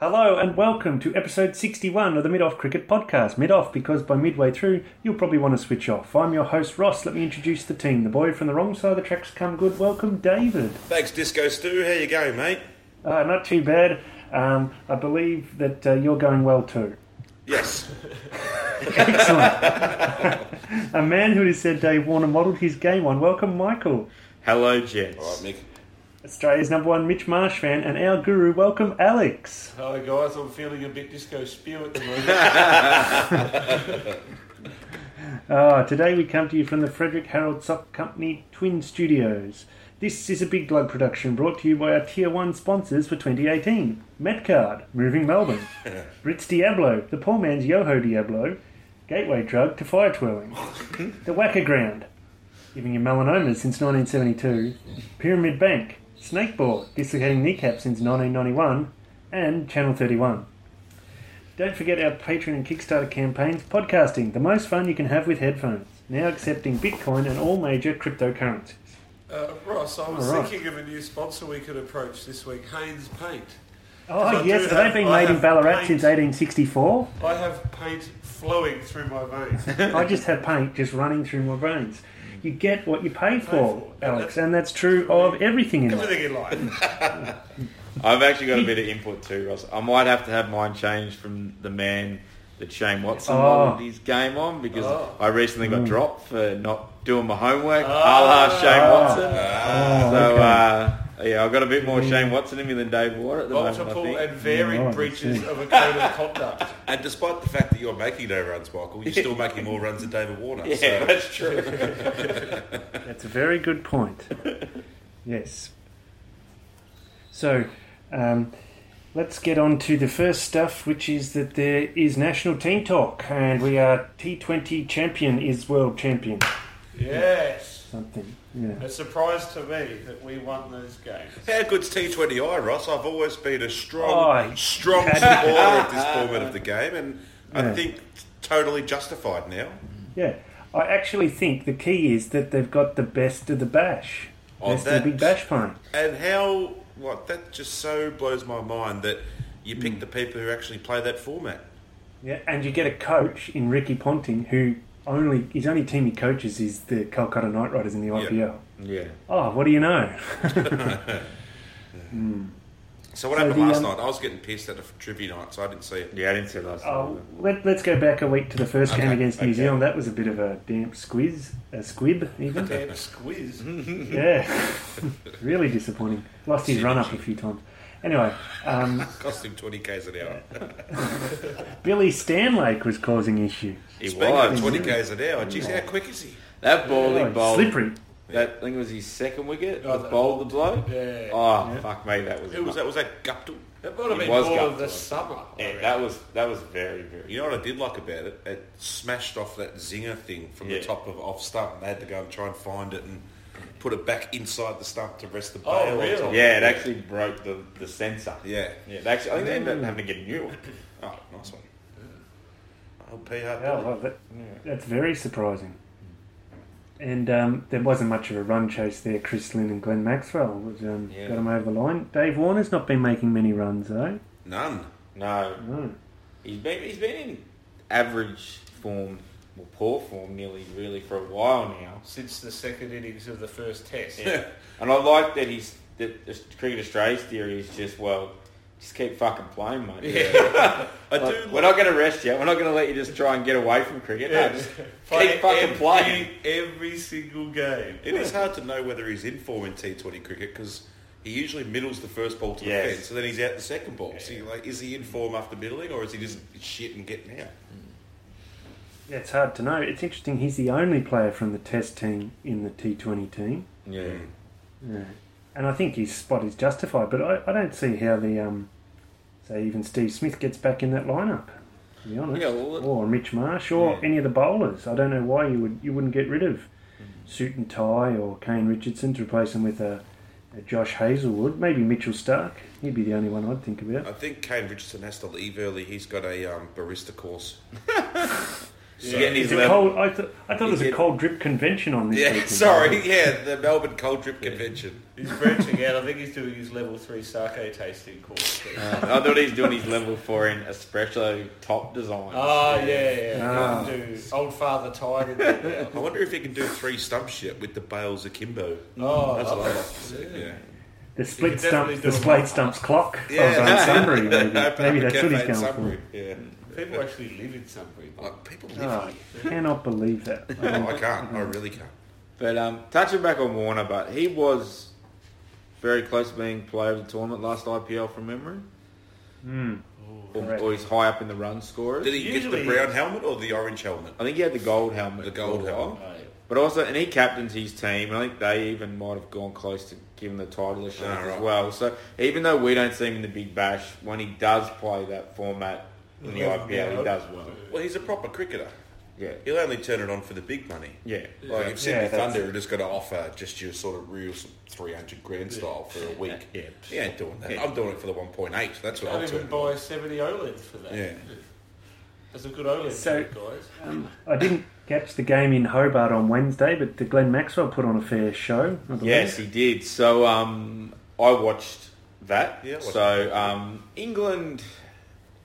Hello and welcome to episode 61 of the Mid Off Cricket Podcast. Mid off because by midway through you'll probably want to switch off. I'm your host Ross. Let me introduce the team. The boy from the wrong side of the tracks come good. Welcome David. Thanks, Disco Stu. How you going, mate? Uh, not too bad. Um, I believe that uh, you're going well too. Yes. Excellent. A man who has said Dave Warner modelled his game on. Welcome Michael. Hello, gents. All right, Mick. Australia's number one Mitch Marsh fan and our guru. Welcome Alex. Hello guys, I'm feeling a bit disco spew at the moment. Ah, today we come to you from the Frederick Harold Sock Company Twin Studios. This is a Big Blood production brought to you by our Tier 1 sponsors for 2018. Metcard, Moving Melbourne. Ritz Diablo, the poor man's Yoho Diablo. Gateway drug to fire twirling. the WACA Ground, giving you melanomas since 1972. Pyramid Bank, Snakeboard, dislocating kneecaps since 1991. And Channel 31. Don't forget our Patreon and Kickstarter campaigns. Podcasting, the most fun you can have with headphones. Now accepting Bitcoin and all major cryptocurrencies. uh, Ross, I was right. thinking of a new sponsor we could approach this week, Haymes Paint. Oh, yes, have they have- been I made in Ballarat paint. since 1864? I have paint flowing through my veins. I just have paint just running through my veins. You get what you pay for, for. Alex, and that's true of everything in life. Everything in life. I've actually got a bit of input too, Ross. I might have to have mine changed from the man that Shane Watson Oh. modelled his game on because Oh. I recently got mm. dropped for not doing my homework. Oh. a la Shane Oh. Watson. Oh, so okay. uh, yeah, I've got a bit more Shane Watson in me than Dave Warner at the moment. I Multiple think. and varied Yeah, right, breaches of a code of conduct. And despite the fact that you're making no runs, Michael, you're still making more runs than David Warner. yeah, so that's true. That's a very good point. yes. So, um, let's get on to the first stuff, which is that there is national team talk, and we are T20 champion is world champion. Yes. Something. Yeah. A surprise to me that we won those games. how good's T20I, Ross? I've always been a strong, Oh, strong had- supporter of this format of the game, and Yeah. I think totally justified now. Yeah. I actually think the key is that they've got the best of the bash. Oh, Best of the big bash playing. And how, what, that just so blows my mind that you pick mm. the people who actually play that format. Yeah, and you get a coach in Ricky Ponting who only his only team he coaches is the Calcutta Knight Riders in the IPL. yeah. Oh, what do you know? So what So happened the, last um, night? I was getting pissed at a trivia night, so I didn't see it. Yeah, I didn't see it last Oh, night. let, us go back a week to the first game against New okay. Zealand. That was a bit of a damp squiz, a squib even. Damn squiz. yeah, really disappointing. Lost his run up a few times. Anyway, um, Cost him 20 k's an hour. Billy Stanlake was causing issues. He Speaking was. of 20 k's an hour, geez, how quick is he? That ball he bowled. slippery. That I think it was his second wicket. Oh, that that bowled the bloke. Yeah. Oh Yeah. fuck me, that was. Who was that? Was that Guptill? It might have It been was more of gut the to summer. I Yeah, reckon. that was that was very very. You know what I did like about it? It smashed off that zinger thing from Yeah. the top of off stump. They had to go and try and find it and put it back inside the stump to rest the bail. Oh, on really? top. Yeah, it actually broke the, the sensor. Yeah. Yeah, they actually, I think they ended up having to get a new one. Oh, nice one. Oh, P. Hart. Yeah, well, that, that's very surprising. And um, there wasn't much of a run chase there. Chris Lynn and Glenn Maxwell was, um, Yeah. got him over the line. Dave Warner's not been making many runs though. None. No, No. he's been he's been in average form, or poor form, nearly really for a while now. Since the second innings of the first test. Yeah. and I like that he's that the Cricket Australia's theory is just well, just keep fucking playing, mate. Yeah. I Like, do. we're not going to rest you. We're not going to let you just try and get away from cricket. No, just Play keep fucking every- playing. Every single game. It is hard to know whether he's in form in T20 cricket because he usually middles the first ball to Yes. the fence, so then he's out the second ball. So, you're like, is he in form after middling, or is he just shit and getting out? Yeah, it's hard to know. It's interesting. He's the only player from the Test team in the T20 team. Yeah. Hmm. Yeah. And I think his spot is justified, but I, I don't see how the um, say even Steve Smith gets back in that lineup. To be honest, Yeah, well, or Mitch Marsh, or Yeah. any of the bowlers. I don't know why you would you wouldn't get rid of Suit and Tie or Kane Richardson to replace him with a, a Josh Hazlewood, maybe Mitchell Starc. He'd be the only one I'd think about. I think Kane Richardson has to leave early. He's got a um, barista course. He's getting his level. cold? I, th- I thought it was a cold drip convention on this Yeah, weekend. sorry. Yeah, the Melbourne Cold Drip Convention. He's branching out. I think he's doing his level three sake tasting course. Uh, I thought he's doing his level four in espresso top design. Oh yeah, yeah. Ah. Do old father Tide in there I wonder if he can do three stump shit with the bales akimbo. Oh, That's what I lovely. like to see. Yeah. The split could stumps, the split month. stumps clock Yeah. of um, Sunbury, maybe. Maybe that's what he's going for. Yeah. People actually live in Sunbury. Like, people live Oh, I cannot believe that. here. Oh, I can't. I really can't. But um, touching back on Warner, but he was very close to being player of the tournament last IPL from memory. Hmm. Or, Correct. or he's high up in the run scorers. Did he get the brown helmet or the orange helmet? I think he had the gold helmet. The gold for a while. helmet. Oh, yeah. But also, and he captains his team. And I think they even might have gone close to giving the title a shot Ah, as right. well. So even though we don't see him in the Big Bash, when he does play that format in the IPL, yeah. he does well. Well, he's a proper cricketer. Yeah, He'll only turn it on for the big money. yeah. Like if Sydney Yeah, that's Thunder are just going to offer just your sort of real three hundred grand style for a week, Yeah. he ain't doing that. Yeah. I'm doing it for the one point eight. That's what Can't I'm even doing. buy 70 OLEDs for that. Yeah. That's a good OLED, So- guys. Um, I didn't catch the game in Hobart on Wednesday, but the Glenn Maxwell put on a fair show. I believe. Yes, he did. So um, I watched that. Yeah, I watched so um, England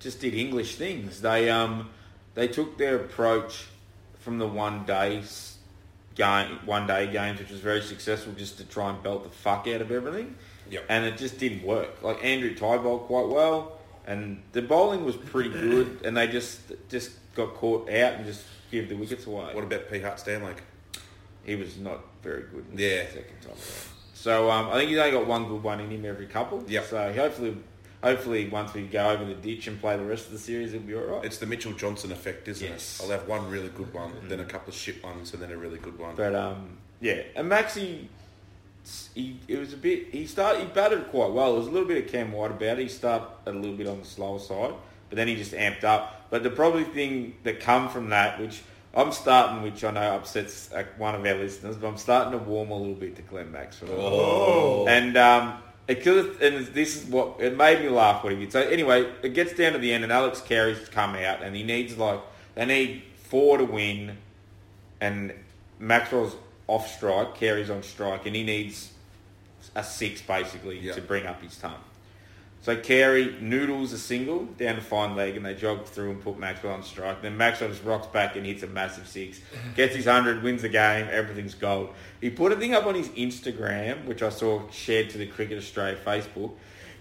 just did English things. They um, they took their approach from the one day game, one day games, which was very successful, just to try and belt the fuck out of everything. Yep. And it just didn't work. Like Andrew Tye bowled quite well, and the bowling was pretty good, and they just just got caught out and just give the wickets away. What about P. Hart Stanley? He was not very good. In Yeah. the second time around. So um, I think he's only got one good one in him every couple. Yeah. So hopefully, hopefully once we go over the ditch and play the rest of the series, it'll be all right. It's the Mitchell Johnson effect, isn't Yes. it? I'll have one really good one, then a couple of shit ones, and then a really good one. But um, yeah, and Maxi, he it was a bit. He started. He batted quite well. There was a little bit of Cam White about it. He started a little bit on the slower side, but then he just amped up. But the probably thing that come from that, which I'm starting, which I know upsets uh, one of our listeners, but I'm starting to warm a little bit to Glenn Maxwell. Oh. And um, it could, and this is what it made me laugh what he did. So anyway, it gets down to the end, and Alex Carey's come out, and he needs like they need four to win, and Maxwell's off strike, Carey's on strike, and he needs a six basically Yeah. to bring up his time. So Carey noodles a single down to fine leg, and they jog through and put Maxwell on strike. Then Maxwell just rocks back and hits a massive six, gets his hundred, wins the game, everything's gold. He put a thing up on his Instagram, which I saw shared to the Cricket Australia Facebook.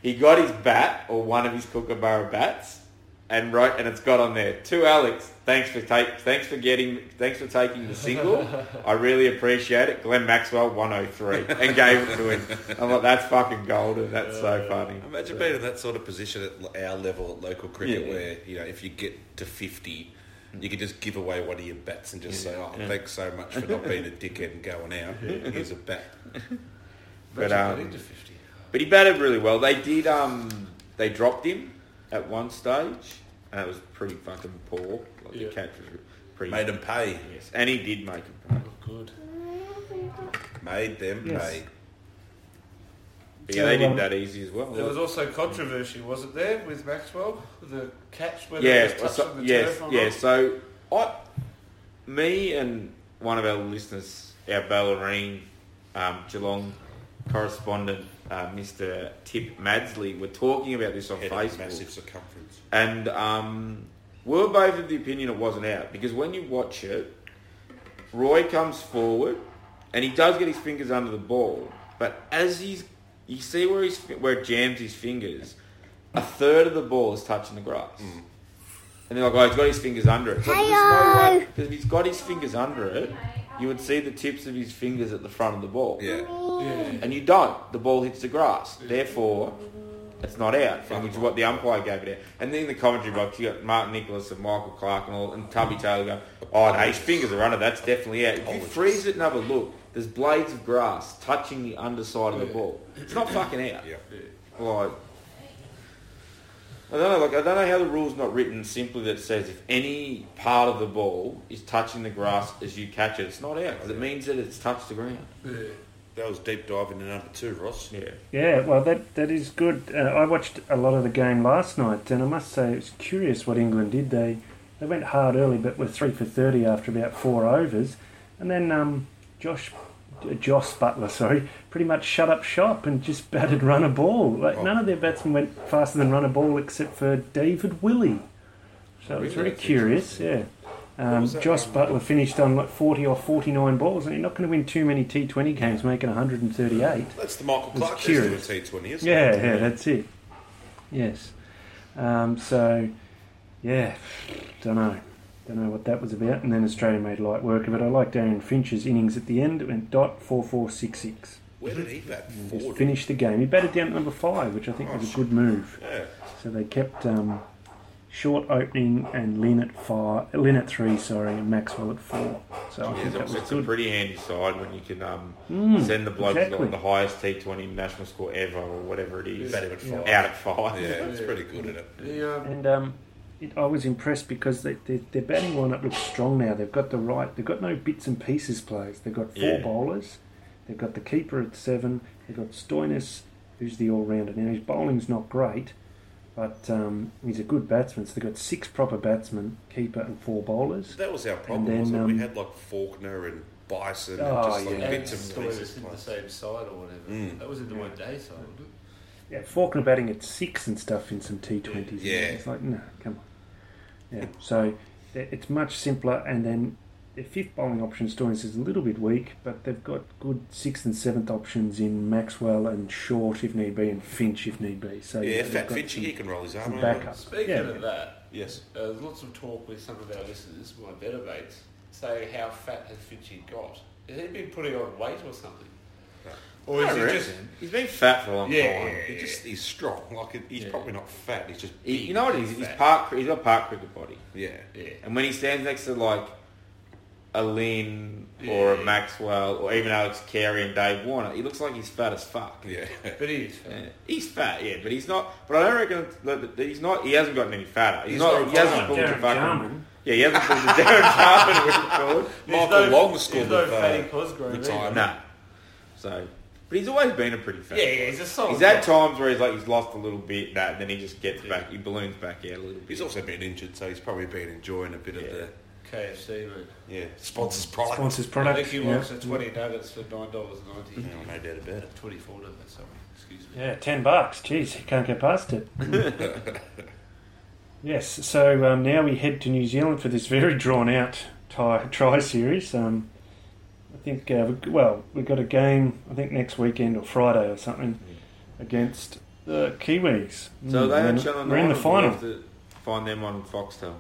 He got his bat or one of his Kookaburra bats, and wrote, and it's got on there to Alex. Thanks for take, thanks for getting, thanks for taking the single. I really appreciate it. Glenn Maxwell, one hundred three, and gave it to him. I'm like, that's fucking golden. That's so funny. Imagine being in that sort of position at our level at local cricket, Yeah. where you know if you get to fifty, you can just give away one of your bats and just say, "Oh, Yeah. thanks so much for not being a dickhead and going out. Here's a bat." But, Imagine um, to 50. But he batted really well. They did. Um, they dropped him at one stage, and it was pretty fucking poor. Like Yeah. the catch was pretty. Made them pay. Yes, and he did make him pay. Oh, good. Made them Yes. pay. But yeah, they So, um, did that easy as well. There was also controversy, wasn't there, with Maxwell? The catch, whether yeah, it was so, the yes, turf or yeah. not? So, I, me and one of our listeners, our Bellarine um, Geelong correspondent, uh, Mr. Tip Madsley, were talking about this on Head Facebook. massive circumference. And um, we were both of the opinion it wasn't out because when you watch it, Roy comes forward and he does get his fingers under the ball, but as he's you see where he's where it jams his fingers, a third of the ball is touching the grass. And they're like, oh, he's got his fingers under it. But there's no because if he's got his fingers under it, you would see the tips of his fingers at the front of the ball. Yeah. And you don't. The ball hits the grass. Therefore, it's not out, which is what the umpire gave it out. And then in the commentary box, you got Martin Nicholas and Michael Clarke and all, and Tubby Taylor go, oh, no, his fingers are under, that's definitely out. If you oh, freeze it and have a look, there's blades of grass touching the underside of the ball. It's not fucking out. Yeah. Like, I don't know. Like, I don't know how the rule's not written simply that says if any part of the ball is touching the grass as you catch it, it's not out because it means that it's touched the ground. Yeah. That was deep diving into number two, Ross. Yeah. Yeah, well, that that is good. Uh, I watched a lot of the game last night, and I must say it's curious what England did. They they went hard early, but were three for thirty after about four overs, and then um, Josh. uh, Jos Buttler, sorry, pretty much shut up shop and just batted run a ball. Like Oh. none of their batsmen went faster than run a ball except for David Willey. So it was very That's curious, yeah. Um, Jos? Buttler finished on like 40 or 49 balls, and you're not going to win too many T20 games making 138. That's the Michael Clarke test of a curious. T20, isn't Yeah, it? yeah, that's it. Yes. Um, so, yeah, don't know. Don't know what that was about. And then Australia made light work of it. I like Aaron Finch's innings at the end. It went dot four four six six. Where did he bat? Just finished the game. He batted down at number five, which I think was a good move. Yeah. So they kept um, short opening and Lynn at five, Lynn at three, sorry, and Maxwell at four. So I Yeah, think that it's, was it's a pretty handy side when you can um, Mm, send the bloke exactly. who's got the highest T20 national score ever or whatever it is Bat at Yeah. out at five. Yeah, it's pretty good at it. The, um, And um, it, I was impressed because they, they, their batting lineup looks strong now. They've got the right. They've got no bits and pieces plays. They've got four Yeah. bowlers. They've got the keeper at seven. They've got Stoinis, who's the all rounder. Now his bowling's not great, but um, he's a good batsman. So they've got six proper batsmen, keeper, and four bowlers. That was our problem, then, wasn't it? um, we had like Faulkner and Bison Oh, and just like yeah. bits and Stoinis pieces. in the same side or whatever. Mm. That was in the one day side, wasn't it? Yeah, Faulkner batting at six and stuff in some T20s. Yeah. It's like, no, come on. Yeah, so it's much simpler. And then their fifth bowling option, Stoinis, is a little bit weak, but they've got good sixth and seventh options in Maxwell and Short if need be, and Finch if need be. So Yeah, they've Fat got Finchy, some- he can roll his arm some around. backup. Speaking Yeah. of that, Yes. uh, there's lots of talk with some of our listeners, my better mates, saying how fat has Finchie got. Has he been putting on weight or something? Or is he reckon. just He's been fat for a long Yeah, time. yeah, He just he's strong. Like he's Yeah. probably not fat. He's just He, you know what it and is? He's fat. park. He's got park cricket body. Yeah. yeah? And when he stands next to like a Lynn or a Maxwell or even Alex Carey and Dave Warner, he looks like he's fat as fuck. Yeah. But he is fat. Yeah. He's fat, yeah, but he's not. But I don't reckon that that he's not. He hasn't gotten any fatter. He's, He's not. not He hasn't fat. pulled the Darren fucking. Jarman. Yeah, he hasn't pulled the Darren Jarman record. Michael no- Long there's scored no with, uh, fatty Cosgrove retirement. Nah. So, but he's always been a pretty fat. Yeah, yeah, he's a solid. He's had times where he's like he's lost a little bit, that, then he just gets back, he balloons back out a little bit. He's also been injured, so he's probably been enjoying a bit of the KFC, mate. yeah sponsors product. Sponsors I product. think he yeah. wants a 20 nuggets for $9.90. Yeah, no doubt about it. 24 nuggets, sorry. Excuse me. Yeah, ten bucks. Jeez, you can't get past it. yes. So um, now we head to New Zealand for this very drawn out tie, try series. Um, I think uh, we, well we've got a game. I think next weekend or Friday or something against the Kiwis. so Mm, they we're had in- We're in the 9, we'll final. have to find them on Foxtel.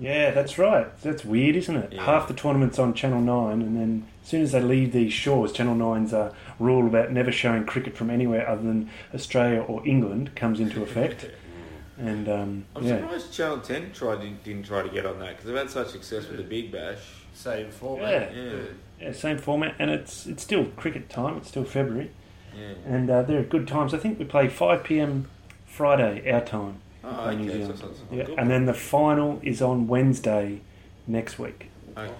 Yeah, that's right. That's weird, isn't it? Yeah. Half the tournament's on Channel 9, and then as soon as they leave these shores, Channel 9's uh, rule about never showing cricket from anywhere other than Australia or England comes into effect. And um, I'm yeah, surprised Channel 10 tried didn't, didn't try to get on that because they've had such success with the Big Bash. Same format. Yeah. Yeah. yeah, same format, and it's it's still cricket time. It's still February, Yeah. and uh, they're good times. I think we play 5 p.m. Friday our time. We Oh, play New okay. So, Zealand. so, so, Yeah, good. and then the final is on Wednesday next week. Okay.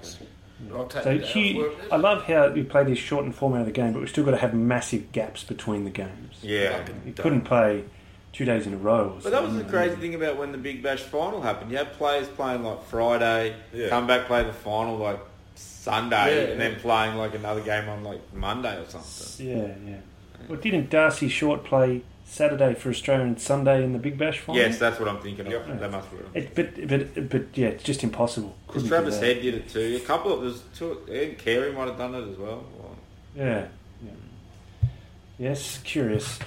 I'll So the huge, I love how we play this shortened format of the game, but we've still got to have massive gaps between the games. Yeah. You couldn't play two days in a row. Or But that was the something. crazy thing about when the Big Bash final happened. You had players playing like Friday, Yeah. come back play the final like Sunday, Yeah, and then playing like another game on like Monday or something. Yeah, yeah. Well, didn't D'Arcy Short play Saturday for Australia and Sunday in the Big Bash final? Yes, that's what I'm thinking of. Yep. That must be what I'm It, but, but, but yeah, it's just impossible. Because Travis. Head did it too. A couple of there's two. Think Carey might have done it as well. Well, Yeah, yeah. Yes, curious.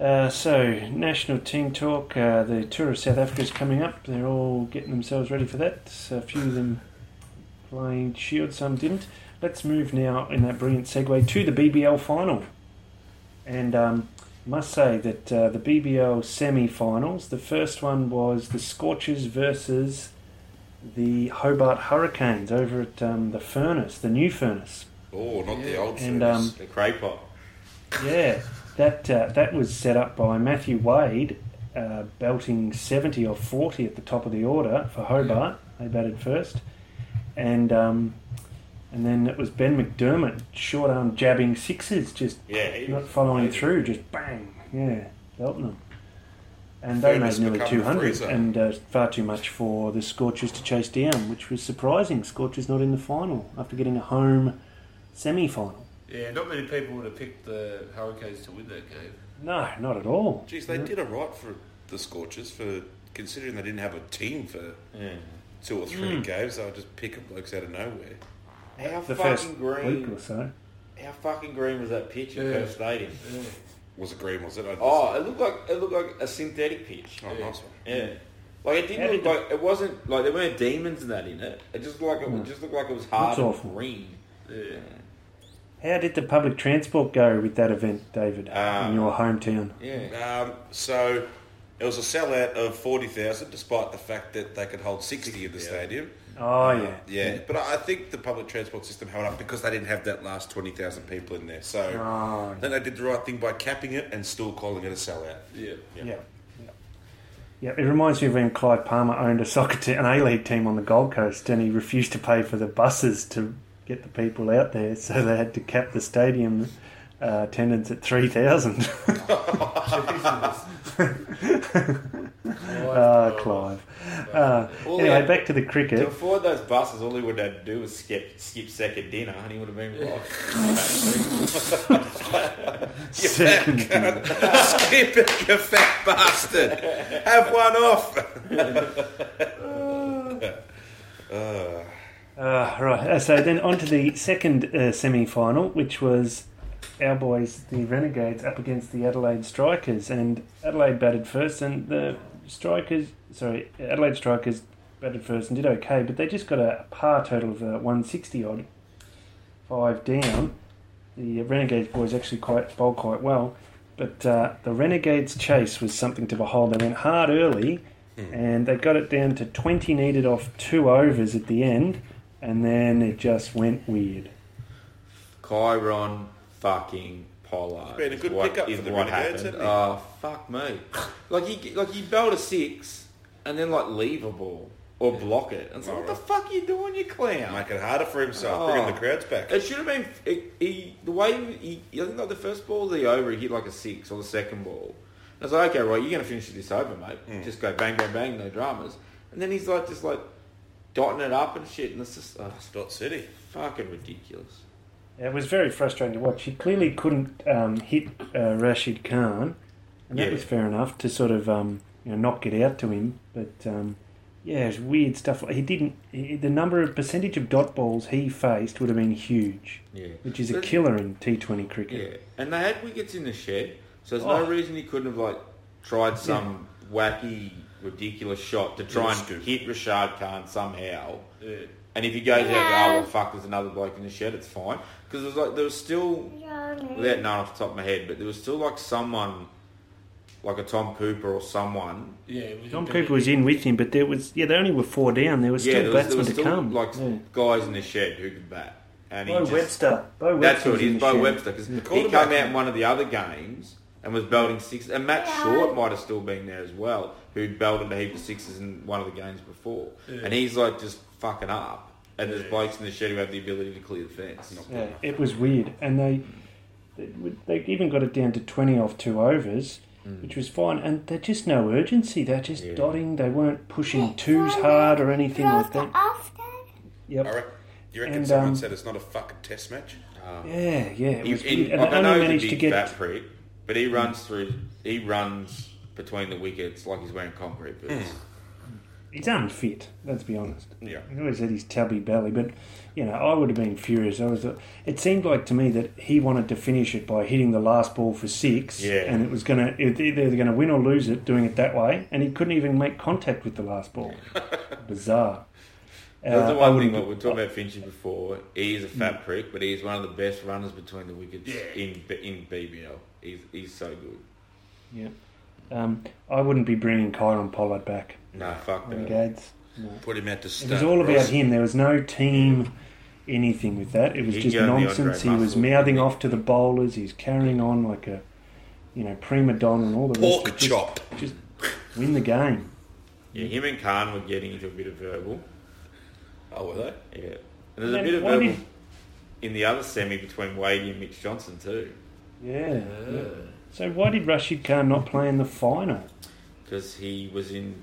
Uh, so, national team talk. Uh, the tour of South Africa is coming up. They're all getting themselves ready for that. So A few of them playing Shield, some didn't. Let's move now in that brilliant segue to the BBL final. And um, must say that uh, the BBL semi-finals. The first one was the Scorchers versus the Hobart Hurricanes over at um, the Furnace, the new Furnace. Oh, not the old And, furnace. um, the Cray pot. Yeah, that uh, that was set up by Matthew Wade, uh, belting seventy or forty at the top of the order for Hobart. They batted first, and um, and then it was Ben McDermott, short arm jabbing sixes, just Yeah, not following amazing. through, just bang, yeah, them. And they Furnace made nearly 200 freezer. and uh, far too much for the Scorchers to chase down, which was surprising. Scorchers not in the final after getting a home semi final. Yeah, not many people would have picked the Hurricanes to win that game. No, not at all. Geez, they did it right for the Scorchers for considering they didn't have a team for Yeah. two or three games. They were just picking blokes out of nowhere. How The fucking first week green? or so. How fucking green was that pitch at Yeah. Perth Stadium? Yeah. Was it green? Was it? I just- Oh, it looked like it looked like a synthetic pitch. oh, nice one. Yeah. Like it didn't How look did like it wasn't like there weren't demons and that in it. It just looked like it, No. just looked like it was hard and awful. green. Yeah. How did the public transport go with that event, David, Ah. in your hometown? Yeah. Um, so it was a sellout of forty thousand, despite the fact that they could hold sixty in the Yeah. stadium. Oh, yeah. Yeah, but I I think the public transport system held up because they didn't have that last twenty thousand people in there. So Oh, I think they did the right thing by capping it and still calling it a sellout. Yeah. yeah. yeah. Yeah, it reminds me of when Clive Palmer owned a soccer team, an A-League team on the Gold Coast, and he refused to pay for the buses to get the people out there, so they had to cap the stadium uh, attendance at three thousand. Ah, Clive. Uh, anyway, they- back to the cricket. To afford those buses, all he would have to do was skip skip second dinner, and he would have been right. Second dinner. Skip it, you fat bastard! Have one off. uh, Uh, right, uh, so then on to the second uh, semi-final, which was our boys, the Renegades, up against the Adelaide Strikers, and Adelaide batted first, and the Strikers, sorry, Adelaide Strikers batted first and did okay, but they just got a par total of uh, 160 odd, five down. The Renegades boys actually quite bowled quite well, but uh, the Renegades chase was something to behold. They went hard early, and they got it down to 20 needed off two overs at the end, and then it just went weird. Kieron fucking Pollard. It's Been a good what, pickup for the what Renegades, happened. Oh fuck me! like he like he bowled a six and then like leave a ball or block it. And so what the fuck are you doing, you clown? make it harder for himself, Oh. bringing the crowds back. It should have been it, he the way he, he I think like the first ball of the over he hit like a six or the second ball. And I was like, okay, right, you're gonna finish this over, mate. Mm. Just go bang, bang, bang, no dramas. And then he's like just like dotting it up and shit, and it's just oh, Dot City. fucking ridiculous. It was very frustrating to watch. He clearly couldn't um, hit uh, Rashid Khan, and that Yeah. was fair enough to sort of um, you know not get out to him. But um, yeah, it was weird stuff. He didn't. He, the number of percentage of dot balls he faced would have been huge, Yeah. which is a But- killer in T Twenty cricket. Yeah, and they had wickets in the shed, so there's Oh. no reason he couldn't have like tried some wacky, ridiculous shot to try Little and scoop. hit Rashid Khan somehow. Yeah. And if he goes out, oh well, fuck, there's another bloke in the shed. It's fine because there was like there was still without knowing off the top of my head, but there was still like someone, like a Tom Cooper or someone. Yeah. was Tom a Cooper was in with him, but there was yeah they only were four down. There was yeah, still there was, there batsmen was to come. like Yeah. guys in the shed who could bat. And he Beau just- Webster. Beau That's Webster who was it in is, the Beau shed. Webster, because Called he came out in one of the other games and was belting six, and Matt Short might have still been there as well, who'd belted a heap of sixes in one of the games before, Yeah. and he's like just fucking up, and there's Yeah. blokes in the shed who have the ability to clear the fence. Yeah, it was weird, and they they, they even got it down to twenty off two overs, mm. which was fine. And they're just no urgency. They're just Yeah. dotting. They weren't pushing twos hard or anything like that. After. I Yep. reckon, you reckon And, someone um, said it's not a fucking test match? Yeah, uh, yeah. It was he, weird. And like, they I know only he's a managed big to get. fat prick, but he mm. runs through, he runs between the wickets like he's wearing concrete boots. Mm. He's unfit. Let's be honest. Yeah. He always had his tubby belly, but you know, I would have been furious. I was. It seemed like to me that he wanted to finish it by hitting the last ball for six, Yeah. and it was going to either going to win or lose it doing it that way, and he couldn't even make contact with the last ball. Bizarre. That's Uh, the I one thing wouldn't- that we were talking about Finchy before. He is a fat prick, but he's one of the best runners between the wickets Yeah. in in BBL. He's he's so good. Yeah. Um, I wouldn't be bringing Kieron Pollard back. No, fuck that. No. Put him out to It was all about him. There was no team anything with that. It was He'd just nonsense. He was mouthing off to the bowlers. He's carrying on like a, you know, prima donna and all the rest. Pork of it. Just- chop. Just win the game. Yeah, him and Khan were getting into a bit of verbal. Oh, were they? Yeah, and there's a bit of verbal did- in the other semi between Wadey and Mitch Johnson too. Yeah. yeah. Uh. So why did Rashid Khan not play in the final? because he was in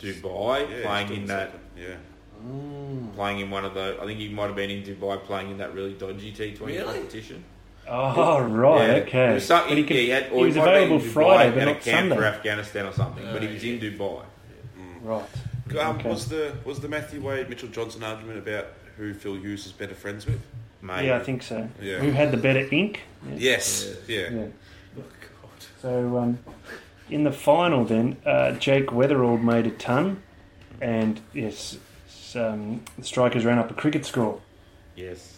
Dubai Yeah, playing in that, something. Yeah. playing in one of the. I think he might have been in Dubai playing in that really dodgy T Twenty Really? competition. Oh, right, Yeah. okay. Was some- But he, could- he had, he was might have been in available Dubai Friday, but not camp for Afghanistan or something. but he Oh, was yeah. in Dubai. Right. Um, Okay. Was the was the Matthew Wade Mitchell Johnson argument about who Phil Hughes is better friends with? Maybe. Yeah, I think so. Yeah. Who had the better ink? Yeah. Yes. Yeah. Yeah. Oh, God. So um, in the final, then uh, Jake Weatherald made a ton, and yes, um, the strikers ran up a cricket score. Yes.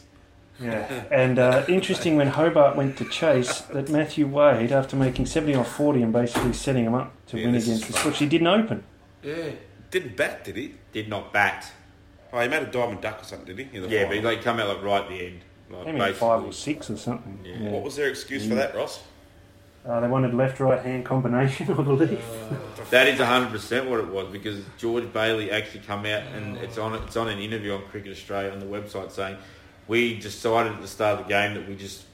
Yeah, and uh, interesting when Hobart went to chase that Matthew Wade, after making seventy off forty and basically setting him up to Yeah, win against is the fun. He didn't open. Yeah. Didn't bat, did he? Did not bat. Oh, he made a diamond duck or something, did he? In the Yeah, but he like come out like right at the end. Like, Maybe basically. five or six or something. Yeah. Yeah. What was their excuse for that, Ross? Uh, they wanted left-right hand combination, I believe. That is hundred percent what it was because George Bailey actually come out and it's on it's on an interview on Cricket Australia on the website saying we decided at the start of the game that we just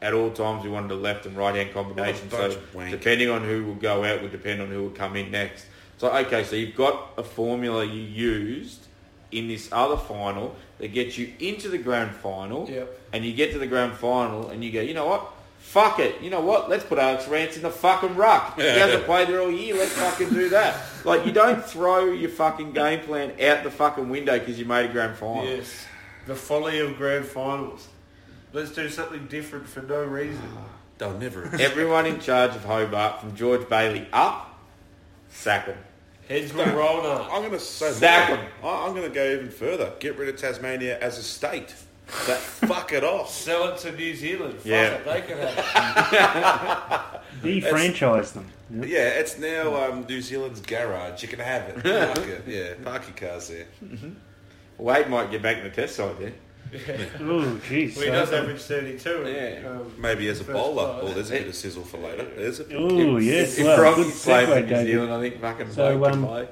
at all times we wanted a left and right hand combination. What So of depending on who will go out would depend on who will come in next. So okay, so you've got a formula you used in this other final that gets you into the grand final Yep. and you get to the grand final and you go, you know what? Fuck it. You know what? Let's put Alex Rance in the fucking ruck. He hasn't played there all year. Let's fucking do that. Like, you don't throw your fucking game plan out the fucking window because you made a grand final. Yes. The folly of grand finals. Let's do something different for no reason. They'll never. Everyone in charge of Hobart, from George Bailey up, sack him. Heads will roll now. I'm going to say Sack more. 'em. I- I'm going to go even further. Get rid of Tasmania as a state. That fuck it off. Sell it to New Zealand. Fuck Yeah. it, they can have it. Defranchise them. Yeah. Yeah, it's now um, New Zealand's garage. You can have it. Fuck it. Yeah, park your cars there. Wade might get back in the test side there. it. Oh, jeez. Well, he does average 32. Yeah. Um, Maybe as a bowler. class. Oh, there's a bit of sizzle for later. There's a Oh, yes. If Well, good Broncos play for segue, New David. Zealand, I think fucking So, Wade can um, play.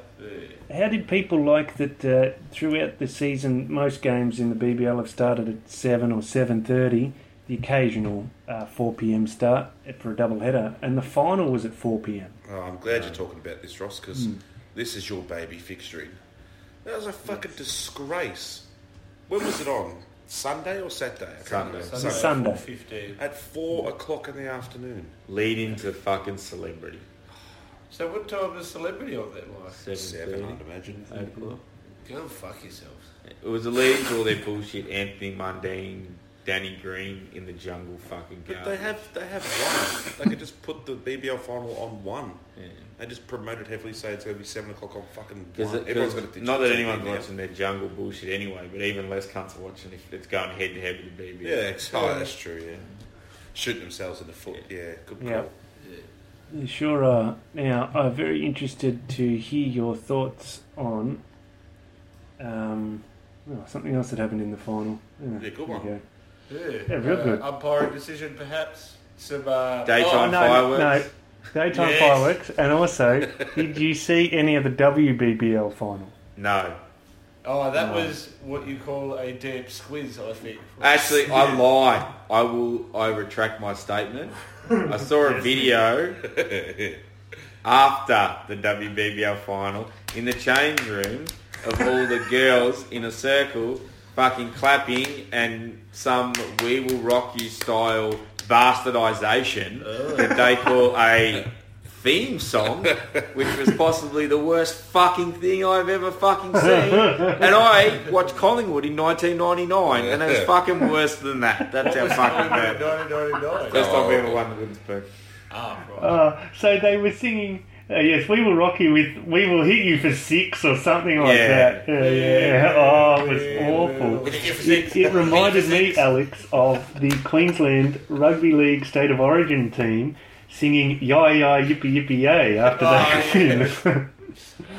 How did people like that uh, throughout the season? Most games in the BBL have started at seven or seven thirty. The occasional uh, four pm start for a double header, and the final was at four pm. Oh, I'm glad you're talking about this, Ross, because this is your baby fixturing. That was a fucking disgrace. When was it on? Sunday or Saturday? I can't Sunday. Sunday. Sunday. 15. At four o'clock in the afternoon. Leading to fucking celebrity. So what time is celebrity on that like? Seven, 7:30, I'd imagine. eight o'clock. Go and fuck yourselves. It was a lead to all their bullshit. Anthony Mundine, Danny Green in the jungle fucking But go. they have they have one. they could just put the BBL final on one. Yeah. They just promote it heavily, say it's going to be seven o'clock on fucking Because one. Everyone's going to not that anyone's watching their jungle bullshit anyway, but even less cunts are watching if it's going head to head with the BBL. Yeah, ex- oh, that's true. Yeah, shooting themselves in the foot. Yeah, good call. Yeah. You sure are. Now, I'm very interested to hear your thoughts on um, well, something else that happened in the final. Yeah, good one. go. Yeah. Yeah, real Uh, good. Umpiring decision, perhaps. Some uh, Daytime Oh, no, fireworks. no, daytime Yes. fireworks, and also, did you see any of the WBBL final? No. Oh, that No. was what you call a damn squiz, I think. Actually, I lie. I will. I retract my statement. I saw a video after the WBBL final in the change room of all the girls in a circle, fucking clapping, and some "We Will Rock You" style bastardization oh. that they call a theme song, which was possibly the worst fucking thing I've ever fucking seen. And I watched Collingwood in 1999, and it was fucking worse than that. That's how fucking bad. 1999. First time we ever won the Wooden Ah, right. Uh, so they were singing, uh, yes, we will rock you with, we will hit you for six or something like Yeah. that. Yeah, yeah. Oh, it was Yeah, awful. Hit you for six. It, it reminded Hit you for me. Alex, of the Queensland Rugby League State of Origin team singing "Yah Yah Yippee Yippee Yay" after Oh, that.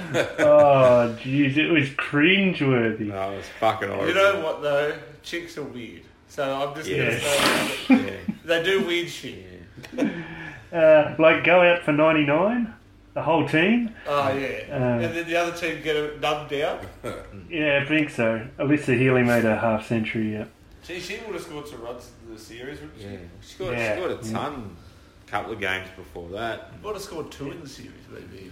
oh, jeez, it was cringeworthy. No, it was fucking horrible. You know what though? Chicks are weird. So I'm just Yeah. gonna say Yeah. they do weird shit. Uh, like go out for ninety nine, the whole team. Oh yeah. Uh. and then the other team get it numbed out. Yeah, I think so. Alyssa Healy made a half century. Yeah. See, she would have scored some runs in the series, wouldn't she? Yeah. She got, Yeah. she got a ton, couple of games before that. Would have scored two in the series, maybe.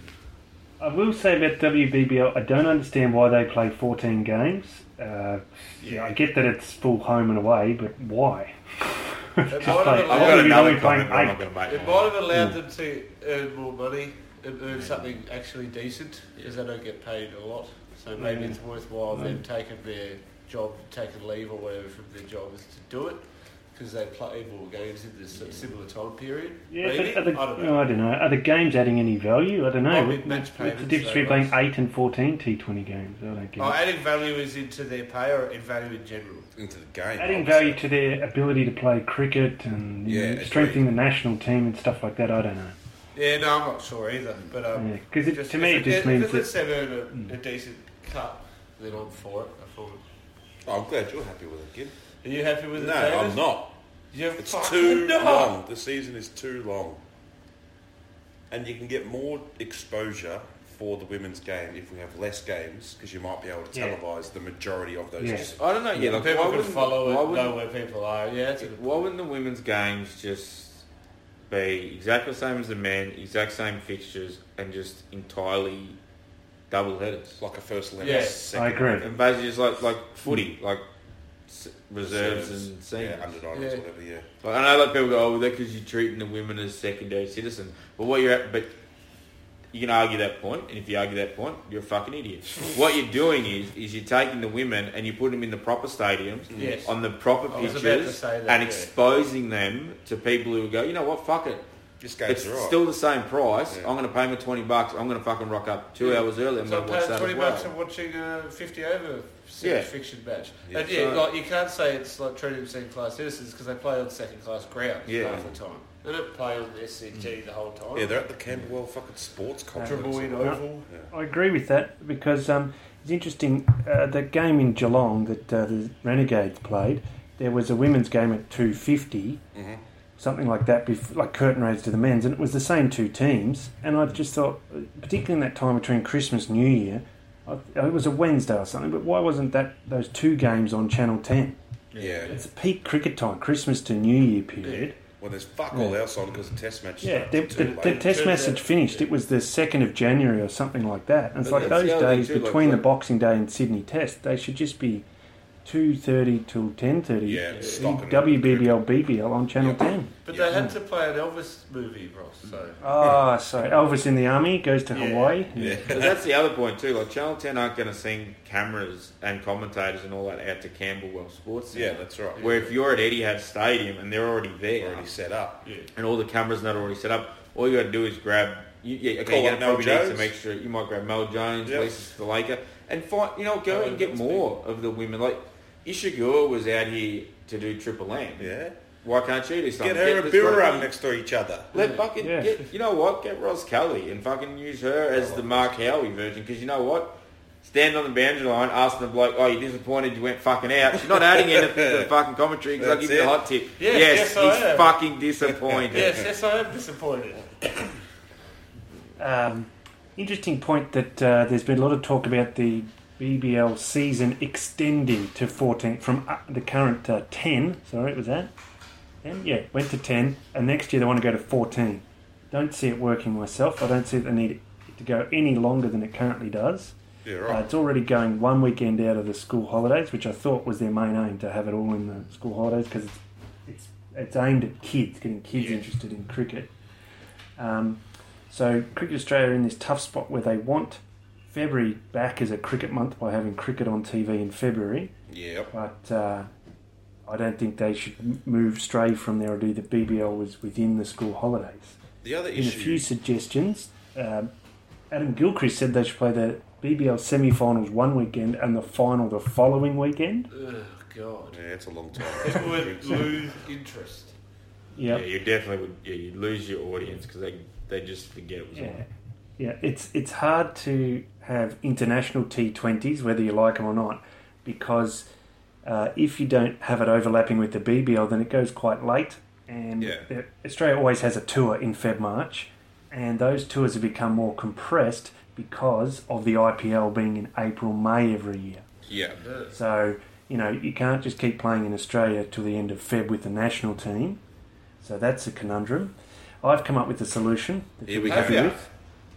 I will say about WBBL, I don't understand why they play 14 games. Uh, yeah, I get that it's full home and away, but why? It might play- have I've why got are we another only playing comment, but I'm not eight? going to make It might have allowed them to earn more money and earn something actually decent because they don't get paid a lot. So maybe Yeah. it's worthwhile them taking their job, taking leave or whatever from their job is to do it because they play more games in this similar time period. Yeah, maybe? but the, I don't oh, know. I don't know. Are the games adding any value? I don't know. Might What- be match what's the difference between playing 8 and 14 T20 games? I don't get Oh, it. adding value is into their pay or in value in general. into the game. Adding obviously. value to their ability to play cricket and Yeah, know, strengthening the national team and stuff like that, I don't know. Yeah, no, I'm not sure either. But um, Because to me, if it just if means it lets that. them earn a, a decent cut, then I'm for it. I thought. Oh, I'm glad you're happy with it, kid. Are you happy with No, it? David? I'm not. You It's fucking too not. long. The season is too long. And you can get more exposure for the women's game if we have less games because you might be able to Yeah. televise the majority of those Yeah. games. I don't know. Yeah, like, people why can wouldn't- follow why it, wouldn't- know where people are. Yeah, it's a, Why wouldn't the women's games just be exactly the same as the men, exact same fixtures, and just entirely double headers? Like a first eleven, Yeah. I agree. And basically just like like footy, like s- reserves Reserves. and seniors. Yeah, under nines, Yeah. whatever, yeah. Like, I know like people go, oh, that because you're treating the women as secondary citizens. But what you're at, but you can argue that point, and if you argue that point, you're a fucking idiot. what you're doing is, is you're taking the women and you put them in the proper stadiums, Yes. on the proper I was about to pitches, that, and yeah. exposing them to people who go, you know what, fuck it. This game's It's alright. still the same price. Yeah. I'm going to pay my 20 bucks. I'm going to fucking rock up two Yeah. hours early. I'm so going to watch that twenty as well. bucks and watching a fifty over Yeah. fiction match. Yeah. And yeah, So- like you can't say it's like treating them second class citizens because they play on second class ground Yeah. half the time. They don't play on the SCG the whole time. Yeah, they're at the Camberwell fucking sports complex. Oval. Yeah. I agree with that because um, it's interesting. Uh, the game in Geelong that uh, the Renegades played, there was a women's game at two fifty, Mhm. Something like that, bef- like curtain raise to the men's, and it was the same two teams. And I just thought, particularly in that time between Christmas and New Year, I, it was a Wednesday or something. But why wasn't that those two games on Channel Ten? Yeah. It's peak cricket time, Christmas to New Year period. Well, there's fuck all else on because the test match Yeah, the, too the, late. the test Turns message out- finished. It was the second of January or something like that. And it's But like that's those the other days too, like- between the like- Boxing Day and Sydney Test, they should just be two thirty till ten thirty. Yeah, stocking WBBL BBL on Channel Yeah. Ten. But Yeah. they had to play an Elvis movie, Ross. So ah, Oh, sorry. Elvis in the army goes to Yeah. Hawaii. Yeah. But that's the other point too. Like Channel 10 aren't going to send cameras and commentators and all that out to Camberwell Sports Centre. Yeah, that's right. Where if you're at Etihad Stadium and they're already there, already set up. yeah, and all the cameras not already set up, all you got to do is grab. You, yeah, okay, Call you up gotta Mel probably need Jones. some extra. You might grab Mel Jones, Yep. Lisa Sthalekar, and find. You know, go Oh, and get that's more of the women. Like Isa Guha was out here to do Triple M. Yeah. Why can't you do something? Get her and this Bill fucking- up next to each other. Let fucking Yeah. get. You know what? Get Ross Kelly and fucking use her as the Mark Howie version. Because you know what? Stand on the boundary line, ask the bloke, "Oh, you disappointed? You went fucking out." She's not adding anything to the fucking commentary because I'll That's give you the it. hot tip. Yes, yes, yes, I he's am. fucking disappointed. yes, yes, I am disappointed. Um, interesting point that uh, there's been a lot of talk about the BBL season extending to 14 from uh, the current uh, 10. Sorry, it was that 10. Yeah, went to 10, and next year they want to go to 14. Don't see it working myself. I don't see that they need it to go any longer than it currently does. Yeah, Uh, right. it's already going one weekend out of the school holidays, which I thought was their main aim to have it all in the school holidays because it's, it's it's aimed at kids, getting kids Yeah. interested in cricket. Um, so Cricket Australia are in this tough spot where they want February back as a cricket month by having cricket on TV in February, Yeah. but uh, I don't think they should move stray from there or do the BBL was within the school holidays. The other issue. In a few suggestions, um, Adam Gilchrist said they should play the BBL semi-finals one weekend and the final the following weekend. Oh God, Yeah, it's a long time. people would lose interest. Yeah, you definitely would. Yeah, you lose your audience because they they just forget it was Yeah, on. yeah. It's it's hard to have international T20s, whether you like them or not, because uh, if you don't have it overlapping with the BBL, then it goes quite late. And Yeah. Australia always has a tour in Feb March, and those tours have become more compressed because of the IPL being in April May every year. Yeah. So, you know, you can't just keep playing in Australia till the end of Feb with the national team. So that's a conundrum. I've come up with a solution that Here we go. happy Have ya? with.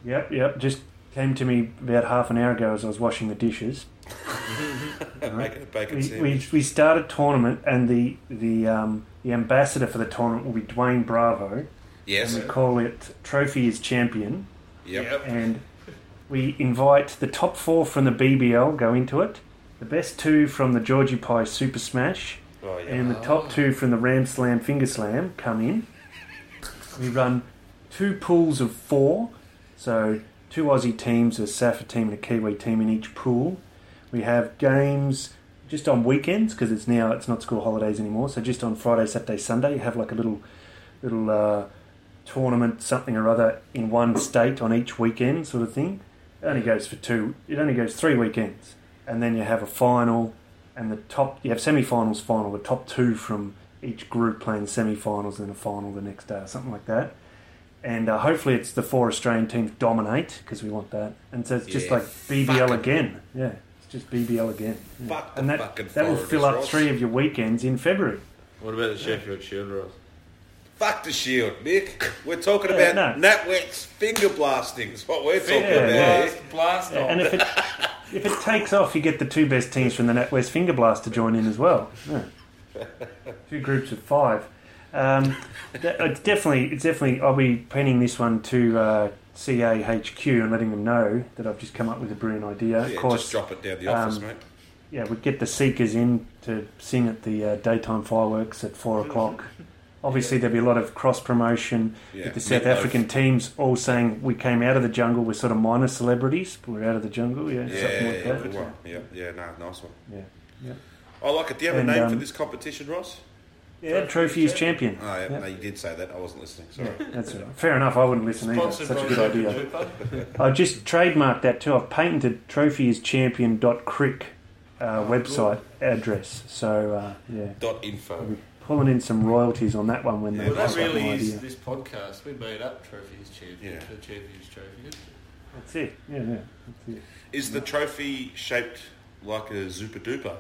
Yep, yep. Just came to me about half an hour ago as I was washing the dishes. Making a bacon We, we, we start a tournament, and the the um, the ambassador for the tournament will be Dwayne Bravo, yes. and we call it Trophy is Champion. Yep. and we invite the top four from the BBL go into it, the best two from the Georgie Pie Super Smash, Oh, yeah. and the top two from the Ram Slam Finger Slam come in. We run two pools of four, so two Aussie teams, a Safa team and a Kiwi team in each pool. We have games just on weekends because it's now it's not school holidays anymore. So just on Friday, Saturday, Sunday, you have like a little little uh, tournament, something or other in one state on each weekend, sort of thing. It only goes for two. It only goes three weekends, and then you have a final, and the top. You have semi-finals, final. The top two from each group playing semi-finals, and a final the next day, or something like that. And uh, hopefully, it's the four Australian teams dominate because we want that. And so it's just Yeah, like BBL fucking- again. Yeah, it's just BBL again. Yeah. Fuck and that that will fill up Ross. three of your weekends in February. What about the Sheffield Shield, Ross? Fuck the shield, Nick. We're talking Yeah, about no. NatWest finger blasting. Is what we're talking Yeah, about. yeah. Blast, blast Yeah, off. and if it if it takes off, you get the two best teams from the NatWest Finger Blast to join in as well. Yeah. Two groups of five. Um, it's definitely it's definitely. I'll be penning this one to uh, CAHQ and letting them know that I've just come up with a brilliant idea. Yeah, of course, just drop it down the office, um, mate. yeah, we get the Seekers in to sing at the uh, daytime fireworks at four o'clock. Obviously, there'll be a lot of cross promotion Yeah, with the South meatloaf. African teams all saying we came out of the jungle. We're sort of minor celebrities, but we're out of the jungle. Yeah, Yeah, something like yeah, that. one. Yeah, yeah, no, nice one. Yeah, yeah. I like it. Do you have And, a name um, for this competition, Ross? Yeah, trophy is champion. Oh, yeah, Yeah. no, you did say that. I wasn't listening. Yeah, Sorry. that's right. Fair enough. I wouldn't listen either. Sponsored Such a good idea. I've just trademarked that too. I've patented trophyIsChampion.crick uh, website address. So uh, yeah, Dot info. pulling in some royalties on that one when Yeah, they Well, that really my is idea. this podcast. We made up trophies champion. Yeah. The champions trophy. That's it. Yeah, yeah. That's it. Is the trophy shaped like a Zupa Duper?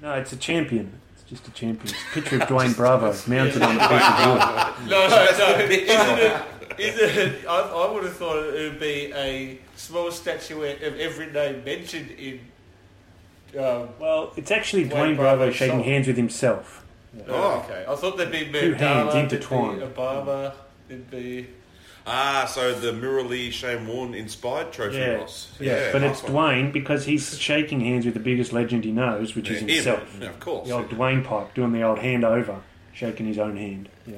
No, it's a champion. It's just a champion. Picture of Dwayne Bravo mounted on a piece of wood. No, no, no. Isn't it? Isn't it? I, I would have thought it would be a small statuette of every name mentioned in. Um, Well, it's actually Dwayne Dwayne Bravo Bravo's shaking song. hands with himself. Oh. okay. I thought there'd be Two hands Mandela, intertwined. Obama. There'd be. Ah, so the Murali Shane Warne inspired trophy, Yeah, Ross. yeah, but nice it's one. Dwayne because he's shaking hands with the biggest legend he knows, which Yeah, is him. himself. Yeah, of course. The old Dwayne pipe, doing the old hand over, shaking his own hand. Yeah.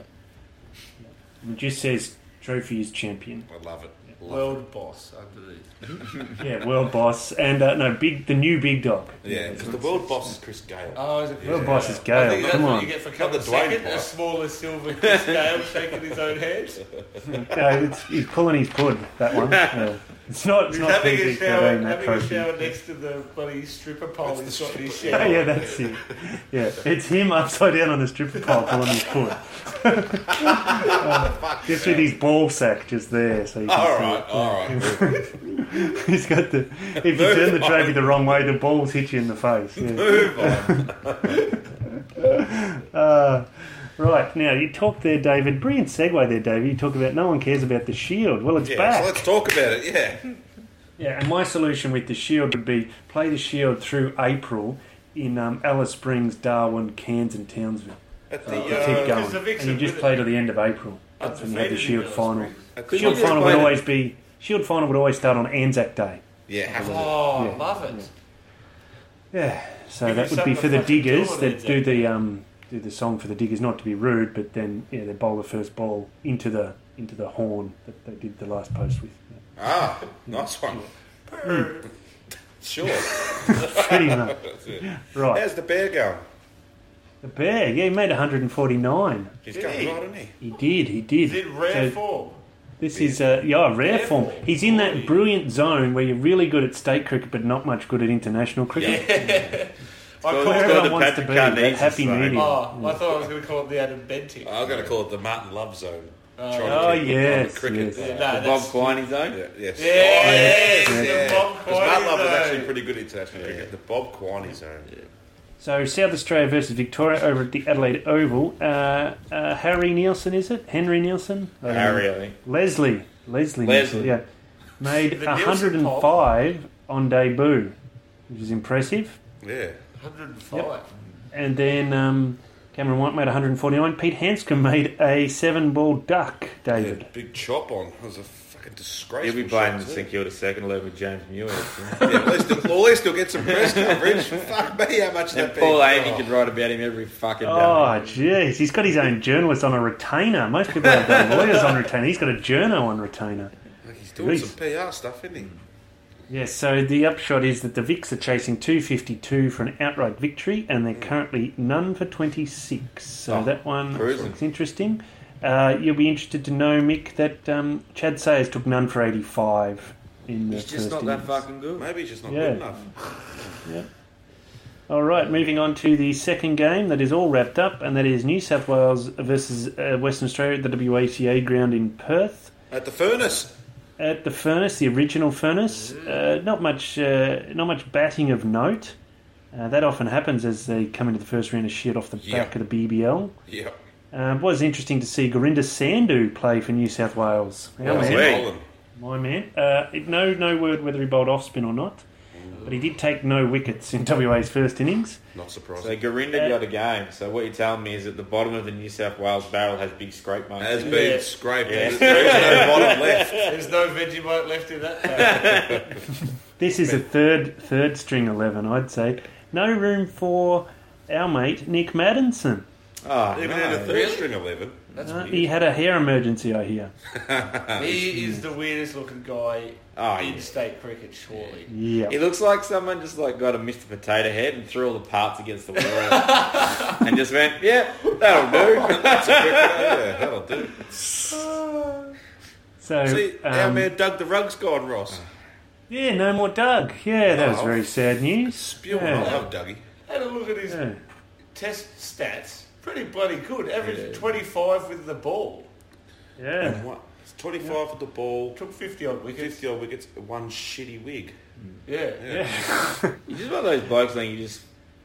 yeah. And it just says trophy is champion. I love it. Love World boss underneath. Yeah, world boss and uh, no big, the new big dog. Yeah, because the world boss is Chris Gayle. Oh, is it World Yeah. boss is I Gayle. think that's Come what on. you get for Not coming the Dwayne second. A smaller silver Chris Gayle shaking his own hands. No, it's, he's pulling his pud. That one. Yeah. It's not. It's He's not having a Kendrick shower, that having a trophy. shower next to the bloody stripper pole That's he's the got in his stripper- shower. Yeah, yeah, that's it. Yeah, it's him upside down on the stripper pole pulling his foot. Fuck Just yeah. with his ball sack just there, so you can All see right, it. all right. He's got the. If you turn the trophy the wrong way, the balls hit you in the face. Yeah. Move on. Uh, right now, you talk there, David. Brilliant segue there, David. You talk about no one cares about the shield. Well, it's Yeah, back. so let's talk about it. Yeah. Yeah, and my solution with the Shield would be play the Shield through April in um, Alice Springs, Darwin, Cairns, and Townsville. At the, You uh, keep because the going, and you just play to the end of April. That's when you have the Shield final. The- Shield final would played it. always be Shield final would always start on Anzac Day. Yeah. Oh, Yeah. I love it. Yeah, so Give that would be for the diggers that Anzac do the um do the song for the diggers. Not to be rude, but then yeah, they bowl the first ball into the into the horn that they did the last post with. Yeah. Ah, nice one. Sure. Pretty much. Right. How's the bear going? The bear, yeah, he made 149. He's Did going he? right, isn't he? He did, he did. Is it rare So form? this is uh, yeah, rare Rare form. form. He's in that brilliant zone where you're really good at state cricket, but not much good at international cricket. I Well, called Where it's it. the to Patrick be, Carnese happy zone. medium. Oh, I thought I was going to call it the Adam Benting. I'm going to call it the Martin Love Zone. Oh, Trying to Oh, keep it yes, the cricket. yes. Yeah, no, The Bob Quiney zone? Yeah, yes. Yes, Oh, the yeah. Bob Because Matt Quiney Love is actually pretty good international cricket. The Bob Quiney Zone. So South Australia versus Victoria over at the Adelaide Oval. Uh, uh, Harry Nielsen, is it? Henry Nielsen? Uh, Harry, I think. Leslie. Leslie. Leslie. Nielsen, yeah. made The 105 on debut, which is impressive. Yeah. 105. And then um, Cameron White made 149. Pete Handscomb made a seven ball duck, yeah. David. Big chop on. It was a fucking disgrace. He'll be playing the St Kilda second eleven with James Muir. Yeah, at least, he'll- at least he'll get some press coverage. Fuck me, how much and that Paul been- Amy Oh. could write about him every fucking day. Oh, jeez. He's got his own journalist on a retainer. Most people have got lawyers on retainer. He's got a journo on retainer. He's doing Jeez. some PR stuff, isn't he? Yes, so the upshot is that the Vicks are chasing 252 for an outright victory, and they're currently none for 26. So Oh, that one cruising. looks interesting. Uh, you'll be interested to know, Mick, that um, Chad Sayers took none for 85 in the He's first just not that innings. fucking good. Maybe he's just not Yeah. good enough. Yeah. All right, moving on to the second game that is all wrapped up, and that is New South Wales versus uh, Western Australia at the WACA ground in Perth. At the furnace. At the furnace, the original furnace, uh, not much, uh, not much batting of note. Uh, that often happens as they come into the first round of shit off the Yeah. back of the BBL. Um, it was interesting to see Gurinder Sandhu play for New South Wales. Our man, my man. Uh, no, no word whether he bowled off spin or not, but he did take no wickets in WA's first innings. Not surprising. So surprising. Gurinder Uh, got a game. So what you're telling me is that the bottom of the New South Wales barrel has big scrape marks. Has in it. been Yeah. scraped. Yeah. There is no bottom left. There's no Vegemite left in that. This is a third third string eleven, I'd say. No room for our mate Nick Maddinson. Oh, Even no. had a third Really? string 11. That's Uh, weird. he had a hair emergency, I hear. He is the weirdest looking guy Oh, in yeah. state cricket, surely. Yeah. He looks like someone just like got a Mr. Potato Head and threw all the parts against the wall and just went, yeah, that'll do. That's a quick yeah, that'll do. So, See, our um, man Doug the Rug's gone, Ross. yeah, no more Doug. Yeah, that was Oh. very sad news. Spewing. Yeah. I love Dougie. Had a look at his Yeah. test stats. Pretty bloody good. Averaged Yeah. 25 with the ball. Yeah. What? It's 25 with the ball, Took 50 odd wickets. 50 odd wickets, one shitty wig. Mm. Yeah. Yeah. You're just one of those blokes, like you just,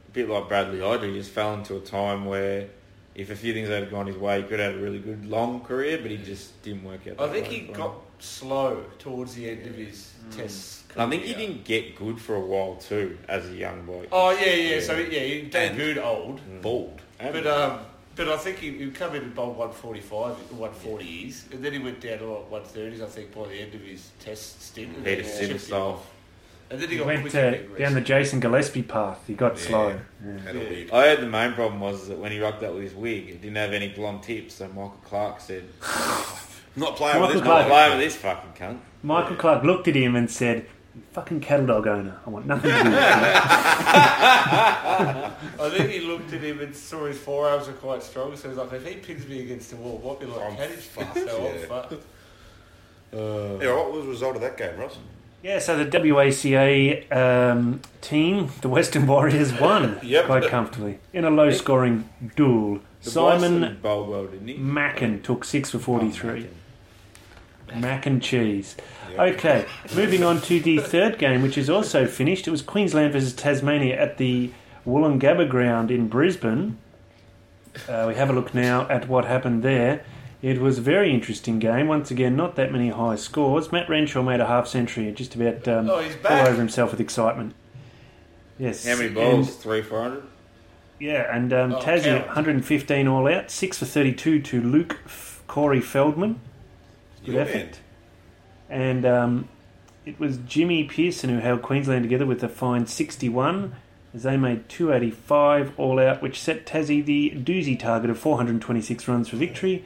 a bit like Bradley Hodge, he just fell into a time where if a few things had gone his way, he could have had a really good long career, but he just didn't work out. I think way he for him. got slow towards the end of his mm. tests. I think he didn't get good for a while too, as a young boy. Oh yeah, yeah. So yeah, he debuted old, mm. Bald. And- but um, but I think he, he come in and bowled 145, 140s, and then he went down to like 130s. I think by the end of his test stint, and Peter then Simmons chipped him style. off. And then he He got went quick uh, down the Jason Gillespie path. He got Yeah. slow. Yeah. Had Yeah. I heard the main problem was that when he rocked up with his wig, it didn't have any blonde tips. So Michael Clarke said, Not playing Michael with this Clarke. "I'm playing with this fucking cunt." Michael Clarke looked at him and said, "You fucking cattle dog owner. I want nothing to do with you. I think he looked at him and saw his forearms were quite strong, so he's like, if he pins me against the wall, what be like I'm Kaddish fucked, so I'm yeah. fucked. Yeah, what was the result of that game, Ross? Yeah, so the WACA um, team, the Western Warriors, won Yep. quite comfortably in a low scoring duel. The Simon Boston bowled well, didn't he? Mackin took 6 for 43. Oh, Mac and cheese. Yep. Okay, moving on to the third game, which is also finished. It was Queensland versus Tasmania at the Woolloongabba ground in Brisbane. Uh, we have a look now at what happened there. It was a very interesting game. Once again, not that many high scores. Matt Renshaw made a half century just about um, Oh, he's fell over himself with excitement. Yes. How many And- balls? Three, four hundred. yeah, and um, Oh, Tassie, count. 115 all out, 6 for 32 to Luke F- Corey Feldman. Good Your effort. man. And um, it was Jimmy Peirson who held Queensland together with a fine 61 as they made 285 all out, which set Tassie the doozy target of 426 runs for victory.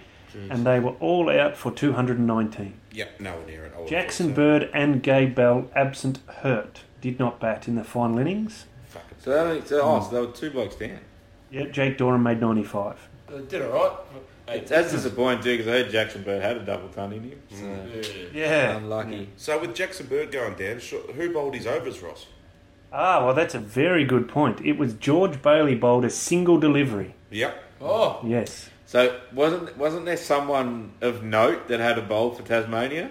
And they were all out for 219. Yep, nowhere near it. Jackson thought Bird and Gabe Bell, absent hurt, did not bat in the final innings. so. Fucking So, they so, oh, so they were two blokes down. Yep, Jake Doran made 95. Uh, did alright. It's, that's disappointing too because I heard Jackson Bird had a double ton in him. So Mm. Yeah. Yeah. unlucky. So with Jackson Bird going down, sure, who bowled his overs, Ross? Ah, well, that's a very good point. It was George Bailey bowled a single delivery. Yep. Oh, Yes. So wasn't wasn't there someone of note that had a bowl for Tasmania?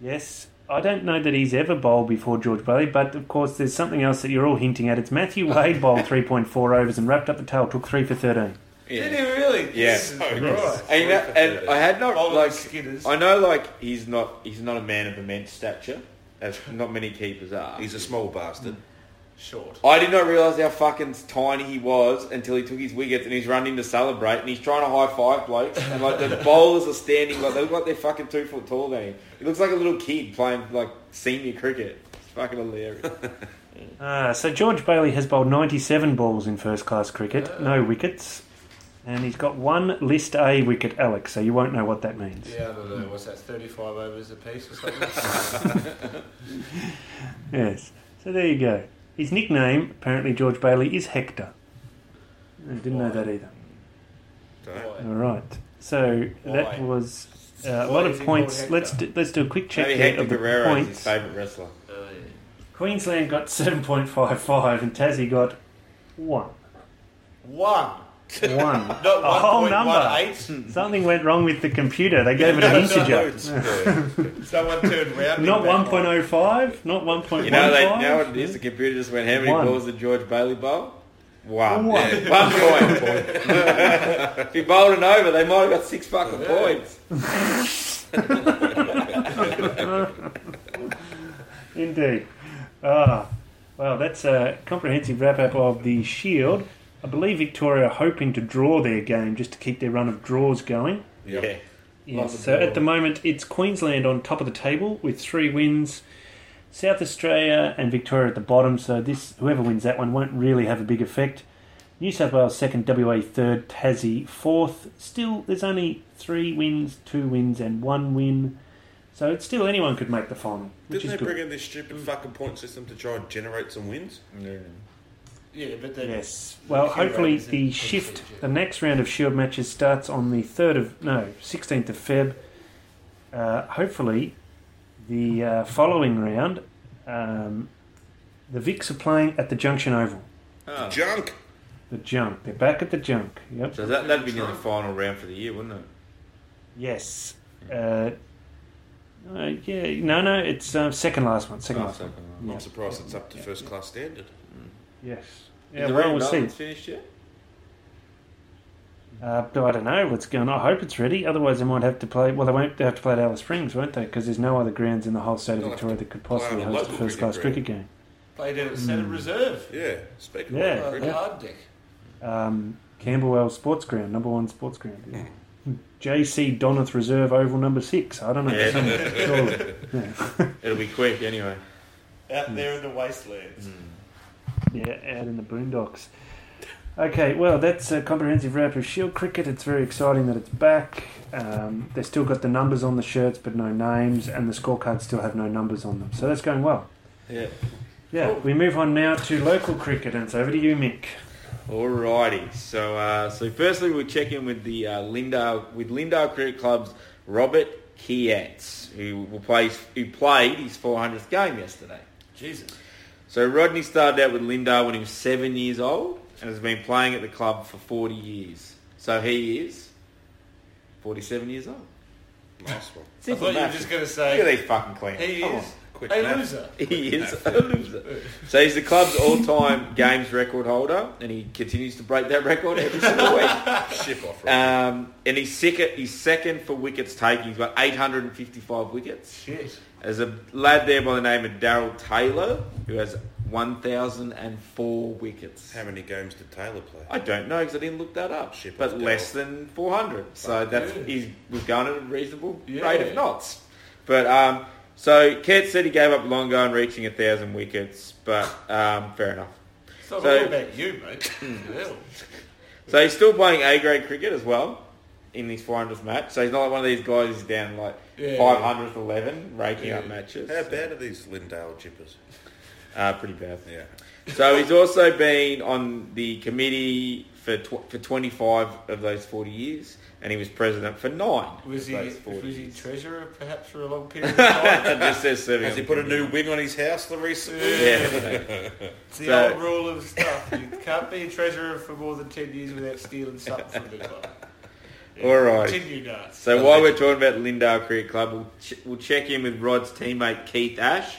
Yes. I don't know that he's ever bowled before George Bailey, but of course there's something else that you're all hinting at. It's Matthew Wade bowled 3.4 overs and wrapped up the tail, took 3 for 13. Yeah. Did he really? Yeah. Jesus So Christ. And, you know, and I had not Bowling like skidders. I know like he's not he's not a man of immense stature, as not many keepers are. He's a small bastard. Short. I did not realise how fucking tiny he was until he took his wickets and he's running to celebrate and he's trying to high five blokes and like the bowlers are standing like they look like they're fucking two foot taller than him. He looks like a little kid playing like senior cricket. It's fucking hilarious. Uh, so George Bailey has bowled 97 balls in first class cricket, no wickets, and he's got one List A wicket, Alex. So you won't know what that means. Yeah, I don't know. What's that? Thirty-five overs a piece or something? Yes. So there you go. His nickname, apparently George Bailey, is Hector. I didn't know that either. Don't know. Why? All right. So that was uh, a Why lot of points. Let's do, let's do a quick check Maybe Hector of the Guerrero is his points. favourite wrestler. Oh, yeah. Queensland got 7.55 and Tassie got 1. One. One. Not a whole one point number. one. Something went wrong with the computer. They gave it an integer. Loads. Yeah. Someone turned round. Not 1.05, not 1.15. You know, they, you know what it is? The computer just went, how many One. balls did George Bailey bowl? One. One. Yeah, One point. if he bowled an over, they might have got six fucking points. Indeed. Ah, well, that's a comprehensive wrap up of the Shield. I believe Victoria are hoping to draw their game just to keep their run of draws going. Yep. Yeah. Yes. So at the moment, it's Queensland on top of the table with three wins. South Australia and Victoria at the bottom. So this whoever wins that one won't really have a big effect. New South Wales second, WA third, Tassie fourth. Still, there's only three wins, two wins, and one win. So it's still anyone could make the final, which Didn't is they good. bring in this stupid mm. fucking point system to try and generate some wins? Yeah, but then Yes. Well, hopefully the in shift, percentage, the next round of Shield matches starts on the third of no, sixteenth of Feb. Uh, hopefully, the uh, following round, um, the Vics are playing at the Junction Oval. Oh. Junk! The Junk. They're back at the Junk. Yep. So that, that'd be near the final round for the year, wouldn't it? Yes. Uh, uh, yeah. No, no. It's uh, second last one. Second Oh, last one. second one. Yeah. I'm surprised it's up to Yeah. first class standard. Yes. Yeah. the Well, Reading we'll see. Dolphins finished yet? Uh, I don't know what's going on. I hope it's ready. Otherwise, they might have to play. Well, they won't. Have to play at Alice Springs, won't they? Because there's no other grounds in the whole state of They'll Victoria that could possibly host a local first-class cricket cricket game. played in at Senate Reserve. Yeah, speaking Yeah. of Like cricket. hard deck. Um, Camberwell Sports Ground, number one sports ground. Yeah. JC Donath Reserve Oval, number six. I don't know. Yeah. Yeah. It'll be quick anyway. Out there in the wastelands. Yeah, out in the boondocks. Okay, well, that's a comprehensive wrap of Shield cricket. It's very exciting that it's back. Um, they've still got the numbers on the shirts, but no names, and the scorecards still have no numbers on them. So that's going well. Yeah. Yeah, we move on now to local cricket, and it's over to you, Mick. Alrighty. So, uh, so firstly, we'll check in with the uh, Lindale with Lindale Cricket Club's Robert Kiatz, who will play who played his 400th game yesterday. Jesus. So Rodney started out with Lindale when he was seven years old and has been playing at the club for 40 years. So he is 47 years old. Nice one. I thought you were just going to say... Look at these fucking clean. he Come is Quick a math. loser. He is a loser. So he's the club's all-time games record holder, and he continues to break that record every single week. Ship off. right? Um, and he's second, he's second for wickets taken. He's got 855 wickets. Shit. There's a lad there by the name of Daryl Taylor who has 1,004 wickets. How many games did Taylor play? I don't know because I didn't look that up. Shit, but less than 400. So that's yeah. he's we've gone at a reasonable Yeah. rate of knots. But um, so Kurt said he gave up long on reaching a thousand wickets, but um, fair enough. It's not So- all about you, mate. So he's still playing A grade cricket as well in his 400th match. So he's not like one of these guys who's down like Yeah. 500th 11 raking Yeah. up matches. How bad are these Lindale jippers? Uh, pretty bad. Yeah. So he's also been on the committee for tw- for 25 of those 40 years, and he was president for nine Was of he, those 40 was he treasurer perhaps for a long period of time? Just says serving Has on he the put a committee. new wing on his house recently? Yeah. It's the So- old rule of stuff. You can't be a treasurer for more than 10 years without stealing something from the club. All right. Continue, nuts. So while we're talking about Lindale Cricket Club, we'll, ch- we'll check in with Rod's teammate Keith Ash,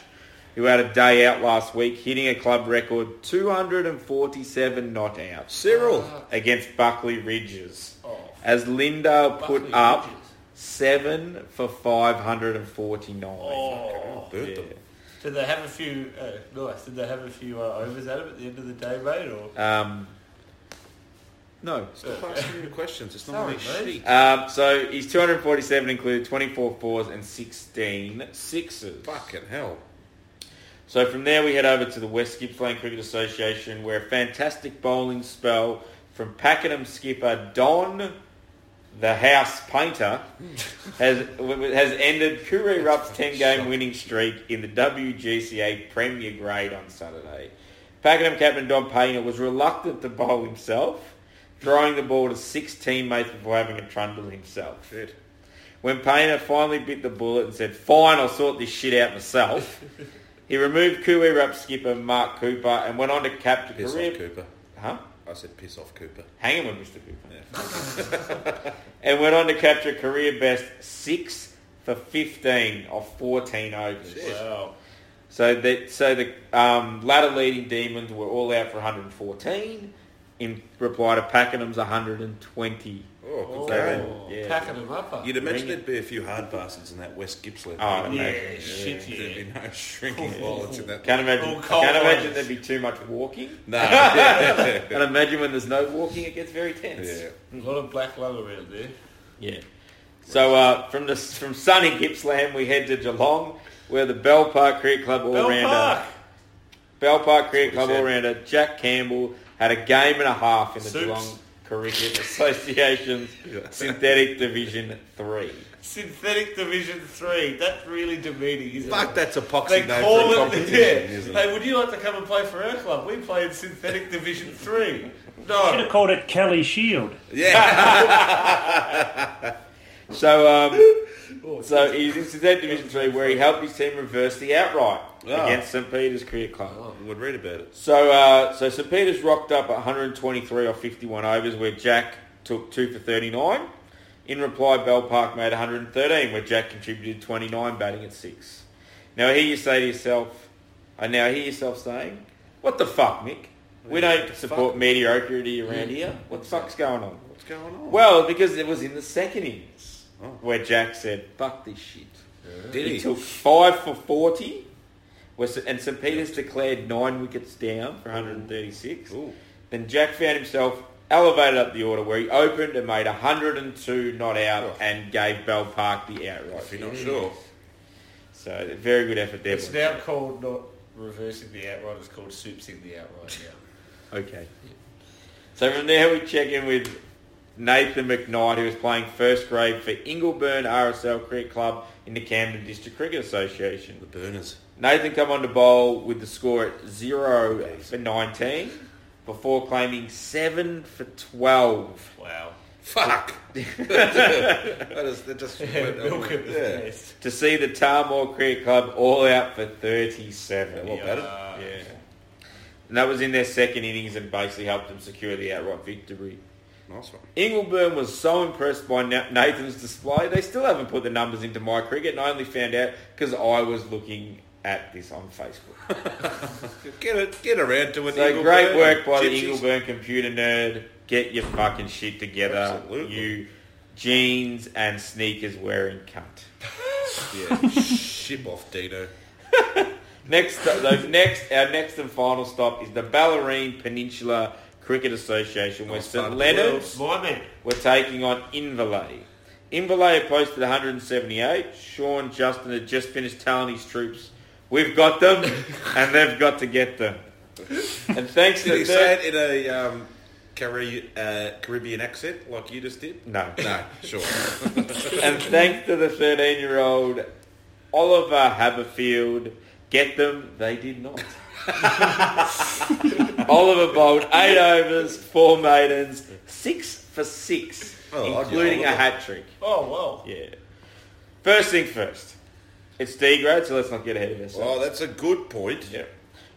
who had a day out last week, hitting a club record 247 not outs Cyril. against Buckley Ridges. Oh, As Linda put Buckley up Ridges. seven for 549. Oh. Burnt them. Did they have a few? Uh, nice. Did they have a few uh, overs at him at the end of the day, mate? Or Um, no. Stop asking me the questions. It's not Sorry, my mate. sheet. Um, so his 247 included 24 fours and 16 sixes. Fucking hell. So from there we head over to the West Gippsland Cricket Association where a fantastic bowling spell from Pakenham skipper Don the House Painter has has ended Koo Wee Rup's 10 game winning streak in the WGCA Premier Grade on Saturday. Pakenham captain Don Painter was reluctant to bowl himself, throwing the ball to six teammates before having a trundle himself. Shit. When Painter finally bit the bullet and said, fine, I'll sort this shit out myself, he removed Koo Wee Rup skipper Mark Cooper and went on to capture Piss career... off, Cooper. Huh? I said piss off, Cooper. Hang him with Mr. Cooper. Yeah. And went on to capture career best 6 for 15 of 14 overs. wow. So the, so the um, ladder leading Demons were all out for 114 in reply to Pakenham's 120. Oh, good Oh, game. Yeah. packing them up. huh? You'd imagine Ring there'd be a few hard bastards in that West Gippsland. Oh, I'd yeah, imagine, shit, There'd yeah. be no shrinking wallets in that. Can't imagine, All cold can't imagine there'd be too much walking. No. yeah. And imagine when there's no walking, it gets very tense. yeah. A lot of black lung around there. Yeah. So uh, from the from sunny Gippsland, we head to Geelong, where the Bell Park Cricket Club Bell all-rounder, Park. Bell Park Cricket Club what he all-rounder Jack Campbell had a game and a half in the Soups. Geelong Cricket Association's Synthetic Division Three. Synthetic Division Three. That's really demeaning, isn't Fuck, it? that's a poxy They name call for a it, competition, yeah. isn't Hey, it? would you like to come and play for our club? We play in Synthetic Division Three. Should No. have called it Kelly Shield. Yeah. So um, so he's in Synthetic Division Three, where he helped his team reverse the outright Ah. against St Peter's Cricket Club. Would read about it. So, uh, so St Peter's rocked up at 123 or 51 overs, where Jack took two for 39. In reply, Bell Park made 113, where Jack contributed 29, batting at six. Now, I hear you say to yourself, I now hear yourself saying, "What the fuck, Mick? We don't support mediocrity around here. What the fuck's going on?" What's going on? Well, because it was in the second innings Oh. Where Jack said, "Fuck this shit." did He he? took five for 40, and St Peter's declared nine wickets down for 136. Ooh. Then Jack found himself elevated up the order where he opened and made 102 not out Oh. and gave Bell Park the outright. If you're not sure. So a very good effort there. It's boys. now called not reversing the outright. It's called soupsing the outright now. Okay. So from there we check in with Nathan McKnight, who is playing first grade for Ingleburn RSL Cricket Club in the Camden District Cricket Association. The burners. Nathan come on to bowl with the score at 0 for 19 before claiming 7 for 12. Wow. Fuck. that is, that just went Milk over- it was yeah. best. to see the Tarmore Cricket Club all out for 37. What about? Uh, Yeah. And that was in their second innings and basically helped them secure the outright victory. Nice one. Ingleburn was so impressed by Nathan's display, they still haven't put the numbers into my cricket, and I only found out because I was looking at this on Facebook. Get it, get around to it. So Ingleburn. great work by the Gypsies. Ingleburn computer nerd. Get your fucking shit together, Absolutely. you jeans and sneakers wearing cunt. Yeah, ship off, Dino. Next, next, our next and final stop is the Bellarine Peninsula Cricket Association, where St Leonard's were taking on Inverleigh. Inverleigh had posted 178. Sean Justin had just finished telling his troops, "We've got them, and they've got to get them." And thanks Did to he the say it in a um, Carri- uh, Caribbean accent like you just did? no, No, sure. and thanks to the 13-year-old Oliver Haberfield, get them, they did not. Oliver bowled eight overs, four maidens, six for six, Oh, I'd including a hat trick. Oh, well. Yeah. First thing first. It's D grade, so let's not get ahead of ourselves. Oh, that's a good point. Yeah.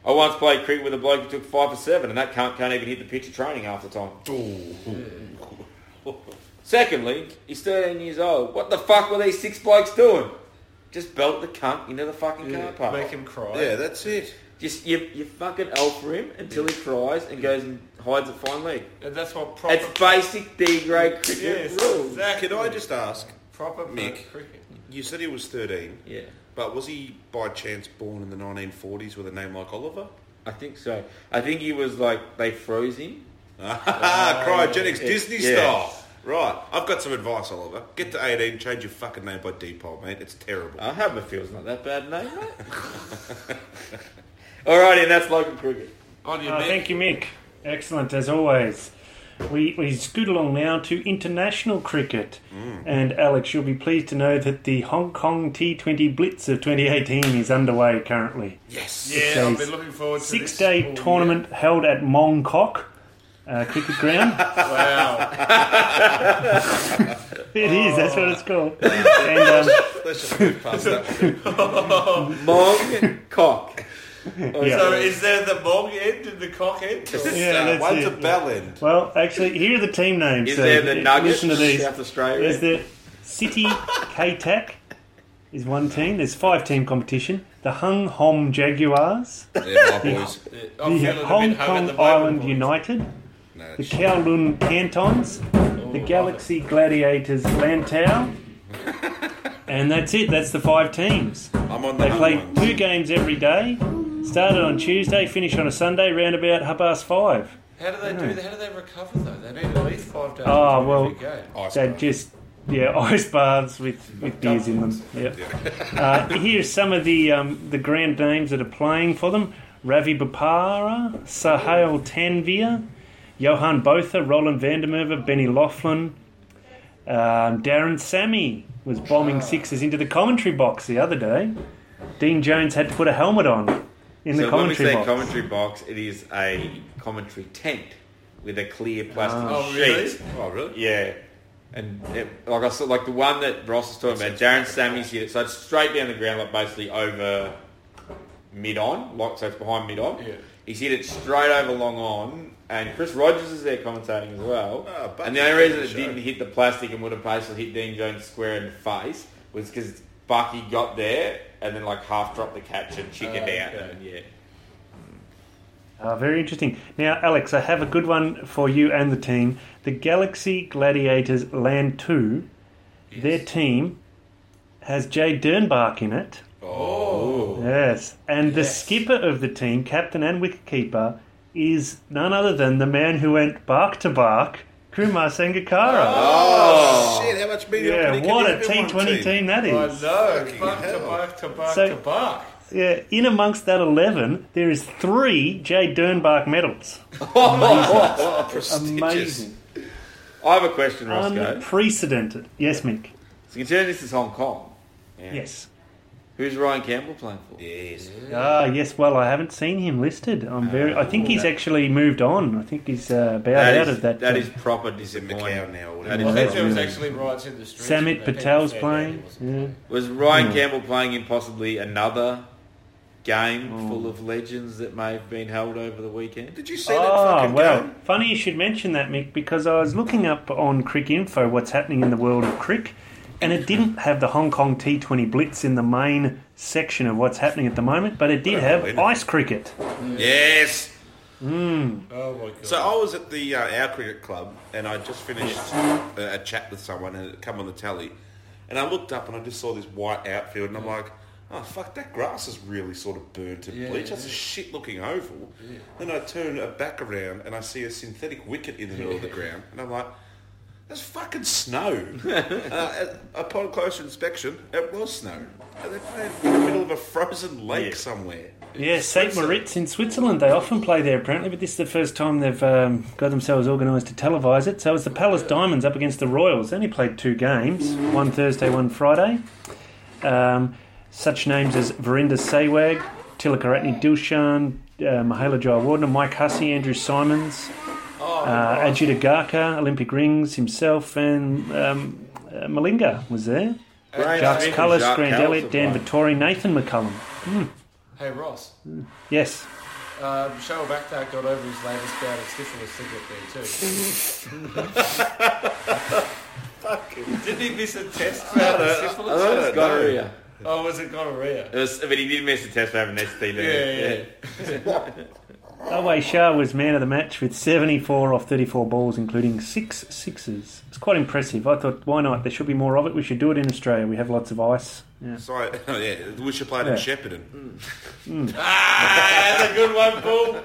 I once played cricket with a bloke who took five for seven, and that can't, can't even hit the pitch of training half the time. Secondly, he's 13 years old. What the fuck were these six blokes doing? Just belt the cunt into the fucking car Yeah, park. make him cry. Yeah, that's it. Just you, you fucking alpha him until he cries and goes and hides at fine leg. And that's what proper, It's basic D grade cricket yes, rules. exactly. Can I just ask? proper Mick? cricket? You said he was 13, Yeah, but was he by chance born in the 1940s with a name like Oliver? I think so. I think he was like they froze him. Ah, cryogenics yeah. Disney Yeah. style. Right, I've got some advice, Oliver. Get to 18, change your fucking name by default, mate. It's terrible. I have a feel it's not that bad name, mate. Alrighty, and that's local cricket. On your Uh, Mick. thank you, Mick. Excellent as always. We, we scoot along now to international cricket. And Alex, you'll be pleased to know that the Hong Kong T20 Blitz of 2018 is underway currently. yes. Yeah, I've It's been looking forward to Six this day all tournament held at Mong Kok uh, Cricket Ground. year. Wow. it is, that's what it's called. And um, Let's just move past that. Mong cock. yeah. So is there the mong end and the cock end? or- Yeah, Uh, that's one's it, a bell end. Well, actually, here are the team names. Is so there the Nuggets, Listen to these. South Australia? There's the City K-Tac is one team. There's five team competition. The Hung Hom Jaguars, Yeah, my boys. Yeah, the Hong bit hung at Kong the Island boys. United, No, the it's- Kowloon Cantons, the Oh, Galaxy Gladiators Lantau, and that's it. That's the five teams. I'm on the They play ones. two games every day. Started on Tuesday, finished on a Sunday, round about half past five. How do they do that? How do they recover though? They need at least five days. Oh, between well, every game. Ice They bath. just yeah, ice baths with, with beers in them. Yep. Uh, here's some of the um, the grand names that are playing for them: Ravi Bopara, Sohail Tanvir, Johan Botha, Roland Vandermerve, Benny Laughlin, um, Darren Sammy was bombing sixes into the commentary box the other day. Dean Jones had to put a helmet on in the so when we commentary say box. commentary box, it is a commentary tent with a clear plastic Oh, sheet. really? Oh, really? Yeah. And it, like I saw, like the one that Ross was talking about, Darren Sammy's hit it, so it's straight down the ground, like basically over mid on, like so it's behind mid on. Yeah. He's hit it straight over long on, and Chris Rogers is there commentating as well. Oh, but and the only reason it show. didn't hit the plastic and would have basically hit Dean Jones square in the face was because Bucky got there and then like half dropped the catch and chickened Oh, out, okay. and yeah. Ah, very interesting. Now, Alex, I have a good one for you and the team. The Galaxy Gladiators Lantau, their team has Jay Dernbach in it. Oh. Yes. And the skipper of the team, captain and wicketkeeper, is none other than the man who went bark to bark, Kumar Sangakkara. Oh, oh, shit, how much media yeah, can what a give in one T20 team that I is. know. Fucking to hell. bark to bark So- to bark. Yeah, in amongst that 11, there is three Jay Dernbach medals. Prestigious. Amazing. I have a question, Roscoe. Unprecedented. Yes, Mick. so considering this is Hong Kong, yeah. Yes. Who's Ryan Campbell playing for? Yes. Ah, yes. Well, I haven't seen him listed. I'm very. I think he's actually moved on. I think he's uh, about That out is, of that. that uh, is proper He's in. Macau now. or That whatever. is I think there was actually riots in the streets. Samit and people Patel's found out playing. was playing. Yeah. Was Ryan. Campbell playing in possibly another game Hmm. full of legends that may have been held over the weekend? Did you see that Oh, fucking well, game? funny you should mention that, Mick, because I was looking up on Cricinfo what's happening in the world of crick, and it didn't have the Hong Kong T20 Blitz in the main section of what's happening at the moment, but it did have ice cricket. Yes. Oh my god. So I was at the uh, our cricket club, and I just finished a, a chat with someone, and it come on the telly, and I looked up and I just saw this white outfield, and I'm like, oh fuck, that grass is really sort of burnt and Yeah, bleached. That's a shit looking oval. Then I turn it back around, and I see a synthetic wicket in the middle of the ground, and I'm like. That's fucking snow. uh, upon closer inspection, it was snow. They're in the middle of a frozen lake Yeah. somewhere. Yeah, St. Moritz in Switzerland. They often play there apparently, but this is the first time they've um, got themselves organised to televise it. So it's the Palace Diamonds up against the Royals. They only played two games, one Thursday, one Friday. Um, such names as Virender Sehwag, Tillakaratne Dilshan, uh, Mahela Jayawardena, Mike Hussey, Andrew Symonds, uh, Ajit Agarkar, Olympic rings himself, and um, uh, Malinga was there. Graham Jacques Smith and Kallis, Jacques Grant Kallis Elliott, Dan played. Vettori, Nathan McCullum. Hey Ross, Yes. um, Shoaib Akhtar got over his latest bout of syphilis cigarette there too. Didn't he miss a test bout of I syphilis? thought it was gonorrhea. Oh, was it gonorrhea? It was, but he did miss a test for having STD. Yeah, yeah. Owais Shah was man of the match with 74 off 34 balls, including six sixes. It's quite impressive. I thought, why not? There should be more of it. We should do it in Australia. We have lots of ice. Yeah. Sorry, oh, yeah, we should play it Yeah. in Shepparton. Ah, that's a good one, Paul.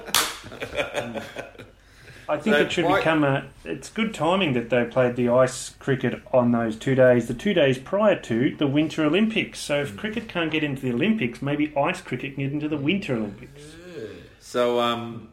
I think So it should why- become a. It's good timing that they played the ice cricket on those two days, the two days prior to the Winter Olympics. So Mm. if cricket can't get into the Olympics, maybe ice cricket can get into the Winter Olympics. So, um,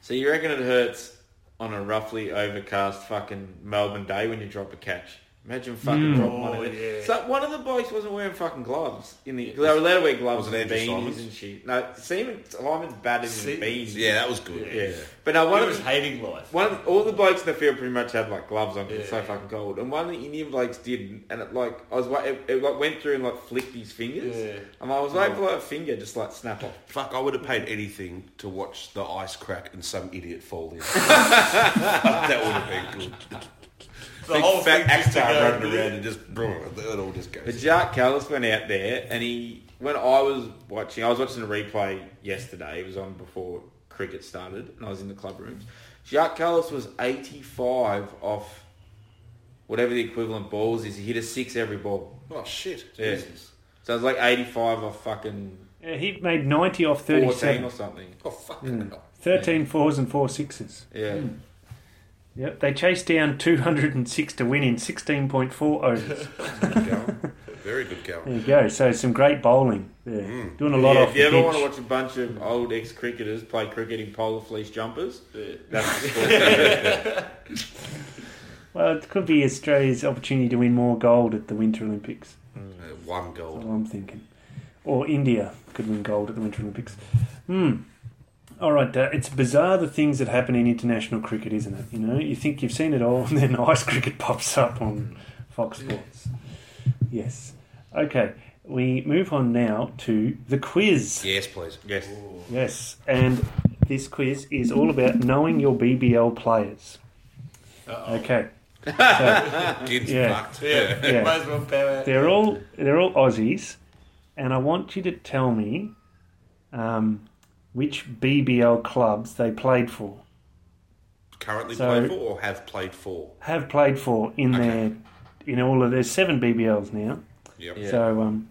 so you reckon it hurts on a roughly overcast fucking Melbourne day when you drop a catch? Imagine fucking mm. dropping one of Oh, it. yeah. So one of the blokes wasn't wearing fucking gloves. In the they were allowed to wear gloves Was it and Andrew beanies Symonds? and shit. No, Seaman Simon's batted in Se- beanies. Yeah, that was good. yeah. But no, one He of was the, hating life. one of all the blokes in the field pretty much had like gloves on because it's so fucking cold. And one of the Indian blokes didn't, and it like I was wa- it, it like went through and like flicked his fingers. Yeah. And I was waiting for like oh. a finger just like snap off. Fuck, I would have paid anything to watch the ice crack and some idiot fall in. that would have been good. The Big whole fat thing just to actor go, running around and just, it all just But goes. Jacques Kallis went out there, and he when I was watching, I was watching the replay yesterday. It was on before cricket started, and I was in the club rooms. Jacques Kallis was eighty-five off whatever the equivalent balls is. He hit a six every ball. Oh shit! Yeah. Jesus. So it was like eighty-five off fucking Yeah, he made 90 off fourteen 37. or something. Oh fucking hmm. hell. 13 fours and four sixes. Yeah. Hmm. Yep, they chased down 206 to win in 16.4 overs. Good. Very good There you go. So some great bowling there. Mm. Doing a lot yeah, off if you the ever pitch. want to watch a bunch of old ex-cricketers play cricket in polar fleece jumpers, Yeah. that's the sport. Well, it could be Australia's opportunity to win more gold at the Winter Olympics. Uh, one That's goal. what I'm thinking. Or India could win gold at the Winter Olympics. Hmm. All right, uh, it's bizarre the things that happen in international cricket, isn't it? You know, you think you've seen it all, and then ice cricket pops up on Fox Sports. Yes. Okay, we move on now to the quiz. Yes, please. yes. Yes, and this quiz is all about knowing your BBL players. Uh-oh. Okay, Gid's Yeah. fucked. Yeah, Yeah. might as well they're all they're all Aussies, and I want you to tell me um, which BBL clubs they played for, Currently So- play for or have played for? have played for in Okay. their in all of there's seven BBLs now. Yep. Yeah. So um,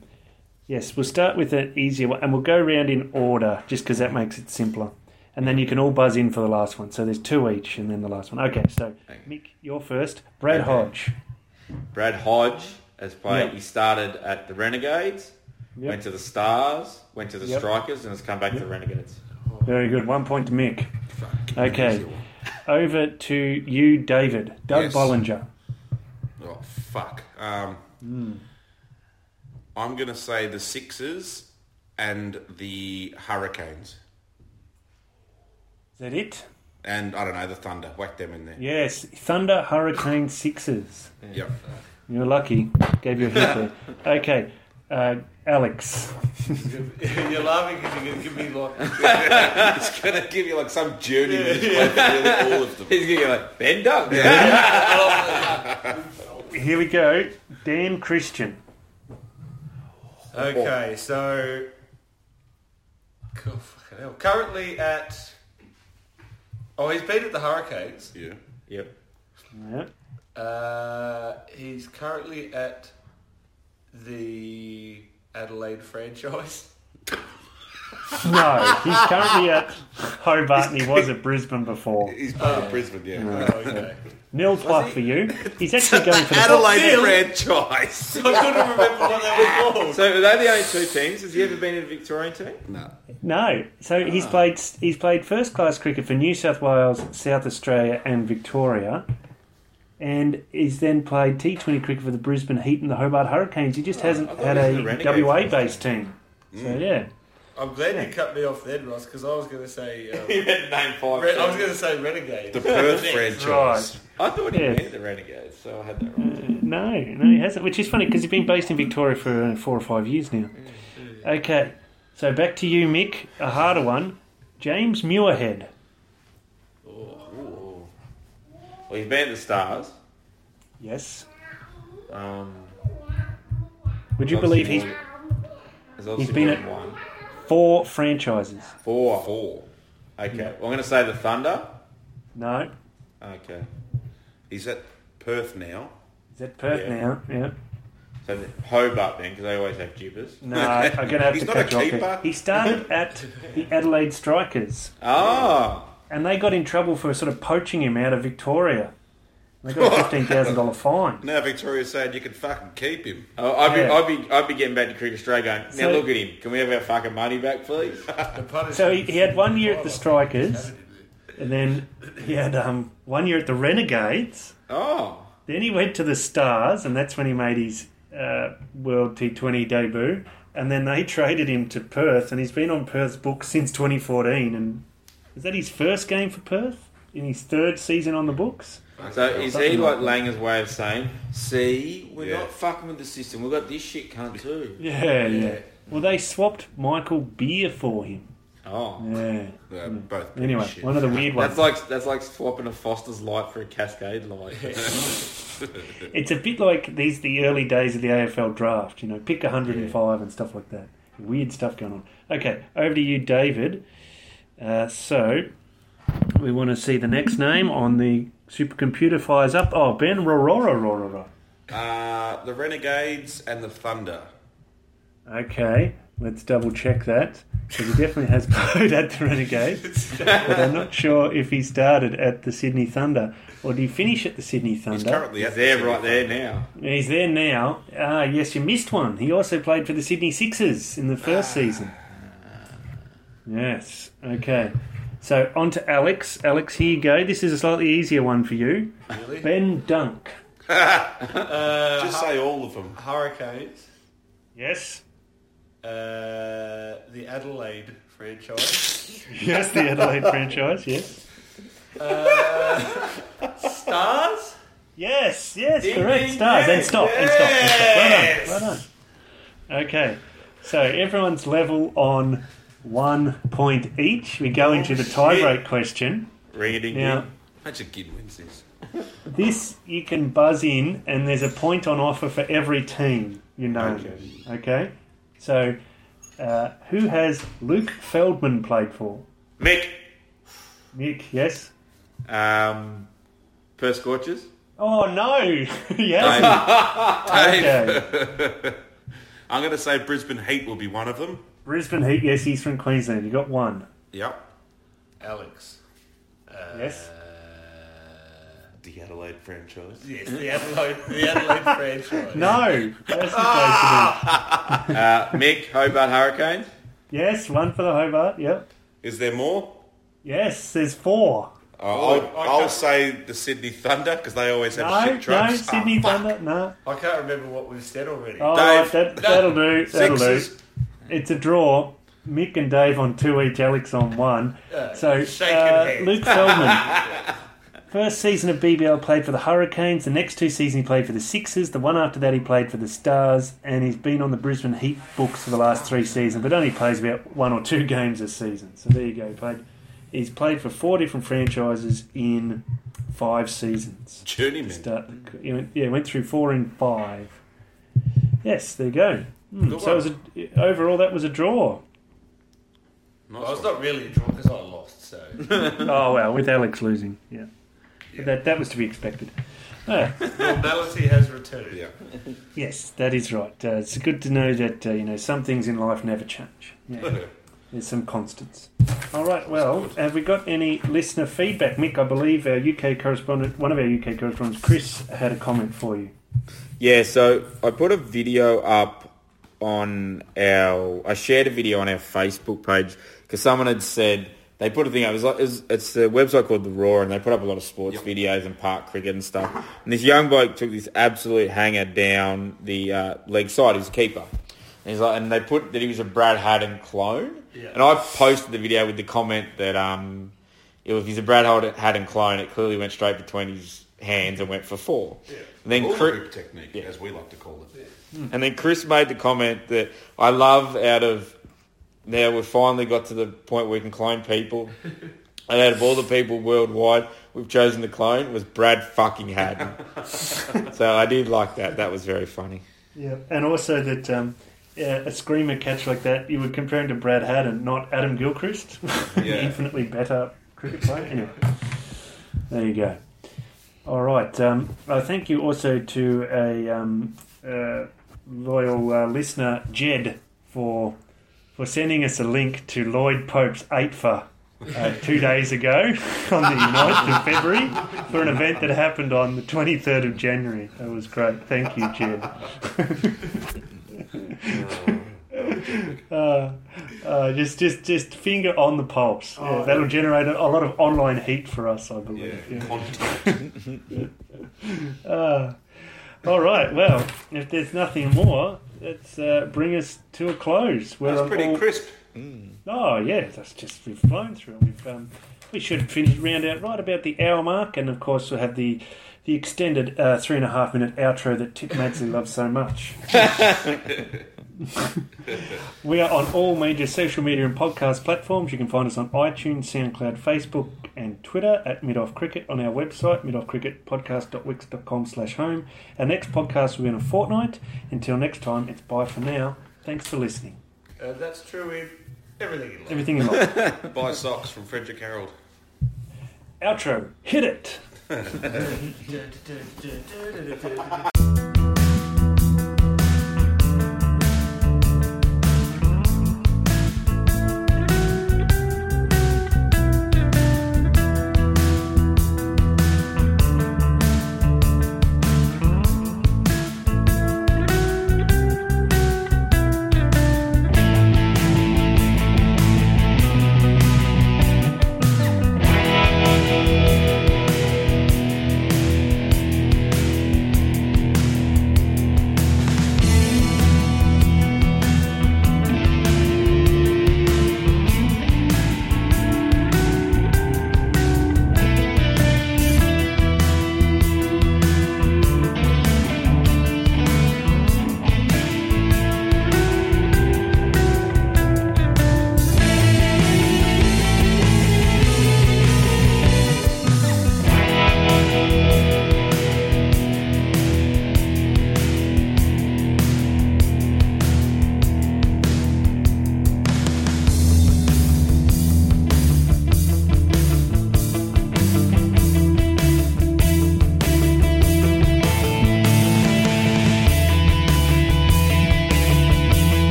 yes, we'll start with an easier one, and we'll go around in order just because that makes it simpler. And then you can all buzz in for the last one. So there's two each, and then the last one. Okay, so Okay. Mick, you're first. Brad Okay. Hodge. Brad Hodge has played. Yep. He started at the Renegades, Yep. went to the Stars, went to the Yep. Strikers, and has come back to the Renegades. Very good. One point to Mick. Okay. Over to you, David. Doug Yes. Bollinger. Oh fuck. Um, Hmm. I'm gonna say the Sixers and the Hurricanes, Is that it? and I don't know the Thunder. Whack them in there. Yes. Thunder Hurricane Sixers. Yep. You're lucky. Gave you a hint there. Okay. Uh, Alex. You're laughing because you're going to give me like. it's gonna give you like some journey who's played for nearly all of them. He's going to go like, Ben Doug. Here we go. Dan Christian. Okay, so. Cool. Currently at. Oh, he's been at the Hurricanes. Yeah. Yep. Yeah. Uh, he's currently at the Adelaide franchise. No, he's currently at Hobart and he was at Brisbane before. He's played at oh. Brisbane. Yeah. Oh, okay. Nil pluck for you. He's actually going for the Adelaide Bill. franchise. I couldn't remember what that was called. So are they the only two teams? Has he ever been in a Victorian team? no. No, so he's ah. played he's played first class cricket for New South Wales, South Australia, and Victoria, and he's then played T Twenty cricket for the Brisbane Heat and the Hobart Hurricanes. He just hasn't I had a WA based team. So yeah, I'm glad you cut me off then, Ross, because I was going to say. Um, He had name five. Re- I was going to say Renegade. The Perth franchise. I thought he Yeah. went the Renegades, so I had that wrong. Uh, no, no, he hasn't. Which is funny because he's been based in Victoria for uh, four or five years now. Okay, so back to you, Mick. A harder one. James Muirhead. Well, he's been at the Stars. Yes. Um, Would you believe he's obviously been at- one. Four franchises. Four. Four. Okay. Yeah. Well, I'm going to say the Thunder. No. Okay. He's at Perth now. Is that Perth Yeah. now? Yeah. So the Hobart then, because they always have jibbers. No, I'm going to have He's to not a keeper. He started at the Adelaide Strikers, Ah. And they got in trouble for sort of poaching him out of Victoria. They got a fifteen thousand dollar fine. Now Victoria's saying you can fucking keep him. Oh, I'd be, Yeah. I'd be, I'd be getting back to Cricket Australia going. Now So- look at him. Can we have our fucking money back, please? So he, he had one year at the Strikers, and then he had um, one year at the Renegades. oh. Then he went to the Stars, and that's when he made his uh, World T20 debut. And then they traded him to Perth, and he's been on Perth's books since 2014. And is that his first game for Perth in his third season on the books? So is he like like Langer's way of saying, "See, we're Yeah. not fucking with the system. We've got this shit cunt too." Yeah, yeah. Well, they swapped Michael Beer for him. Oh. Yeah. Both Anyway, shit. one of the weird ones. That's like that's like swapping a Foster's light for a Cascade light. It's a bit like these the early days of the AFL draft. You know, pick 105 and stuff like that. Weird stuff going on. Okay, over to you, David. Uh, so we want to see the next name on the supercomputer fires up. Oh, Ben Rorora Rorora. Uh, the Renegades and the Thunder. Okay, let's double check that because he definitely has played at the Renegades, but I'm not sure if he started at the Sydney Thunder or did he finish at the Sydney Thunder. He's currently He's at there, the right there now. He's there now. Ah, yes, you missed one. He also played for the Sydney Sixers in the first season. Yes. Okay. So on to Alex. Alex, here you go. This is a slightly easier one for you. Really? Ben Dunk. Uh, Just say all of them. Hurricanes, Yes. uh, the Adelaide franchise, Yes, the Adelaide franchise. Yes. uh, Stars. Yes. Yes. Ding, correct. ding, Stars. And ding. stop. And stop. And stop. Well Yes. done. Well done. Okay. So everyone's level on one point each. We go into the tiebreak question. Ring a ding Now, ding. Imagine Gid wins this. This you can buzz in, and there's a point on offer for every team you know. Okay. Okay. So, uh, who has Luke Feldman played for? Mick. Nick, yes. Um, Perth Scorchers. Oh no, yes. Okay. I'm going to say Brisbane Heat will be one of them. Brisbane Heat, yes, he's from Queensland. You got one. Yep. Alex. Uh, Yes. The Adelaide franchise. Yes, the Adelaide, the Adelaide franchise. No, that's supposed to Uh, Mick Hobart Hurricanes. Yes, one for the Hobart. Yep. Is there more? Yes, there's four. Uh, I'll, I I'll can't- say the Sydney Thunder because they always have No, shit no, trucks. Sydney Oh, fuck. Thunder. No. I can't remember what we've said already. Oh, Dave. that, that'll do. That'll do. Sixers. It's a draw. Mick and Dave on two each, Alex on one. Uh, So uh. Luke Feldman, first season of BBL played for the Hurricanes. The next two seasons he played for the Sixers. The one after that he played for the Stars, and he's been on the Brisbane Heat books for the last three seasons, but only plays about one or two games a season. So there you go. He played. He's played for four different franchises in five seasons. Journeyman. Start, yeah, went through four in five. Yes, there you go. Good so it was a, overall, that was a draw. Nice Well, it's one. not really a draw because I lost, so. oh well, with Alex losing, yeah, But that that was to be expected. Normality has returned. Yeah. yes, that is right. Uh, it's good to know that uh, you know some things in life never change. Yeah, there's some constants. All right. Well, have we got any listener feedback, Mick? I believe our UK correspondent, one of our UK correspondents, Chris, had a comment for you. Yeah, so I put a video up on our. I shared a video on our Facebook page because someone had said they put a thing up. It was like, it's, it's a website called The Roar, and they put up a lot of sports Yep. videos and park cricket and stuff. And this young bloke took this absolute hanger down the uh, leg side. He's a keeper. And, he's like, and they put that he was a Brad Haddin clone. Yeah. And I posted the video with the comment that um, if he's a Brad Haddin clone, it clearly went straight between his hands and went for four. Yeah. And then Ball technique, Yeah. as we like to call it. And then Chris made the comment that I love out of now we've finally got to the point where we can clone people. and out of all the people worldwide, we've chosen to clone was Brad fucking Haddin. so I did like that. That was very funny. Yeah, and also that um, uh, a screamer catch like that, you would compare him to Brad Haddin, not Adam Gilchrist, Yeah. infinitely better cricket player. Anyway, there you go. All right. Um, uh, thank you also to a um, uh, loyal uh, listener, Jed, for for sending us a link to Lloyd Pope's AITFA uh, two days ago on the 9th of February for an event that happened on the 23rd of January. That was great. Thank you, Jed. Uh, uh, just, just, just finger on the pulse. Yeah, Oh, that'll generate a, a lot of online heat for us, I Yeah, believe. Yeah. contact. All right. Well, if there's nothing more, let's uh, bring us to a close. We're That's pretty all- crisp. Oh yeah, that's just we've flown through. We've um, we should finish round out right about the hour mark, and of course we'll have the the extended uh, three and a half minute outro that Tip Madsley loves so much. we are on all major social media and podcast platforms. You can find us on iTunes, SoundCloud, Facebook, and Twitter at Mid Off Cricket on our website, midoffcricketpodcast.wix.com slash home. Our next podcast will be in a fortnight. Until next time, it's bye for now. Thanks for listening. Uh, that's true in everything in life. Everything in life. Buy socks from Frederick Harold. Outro. Hit it.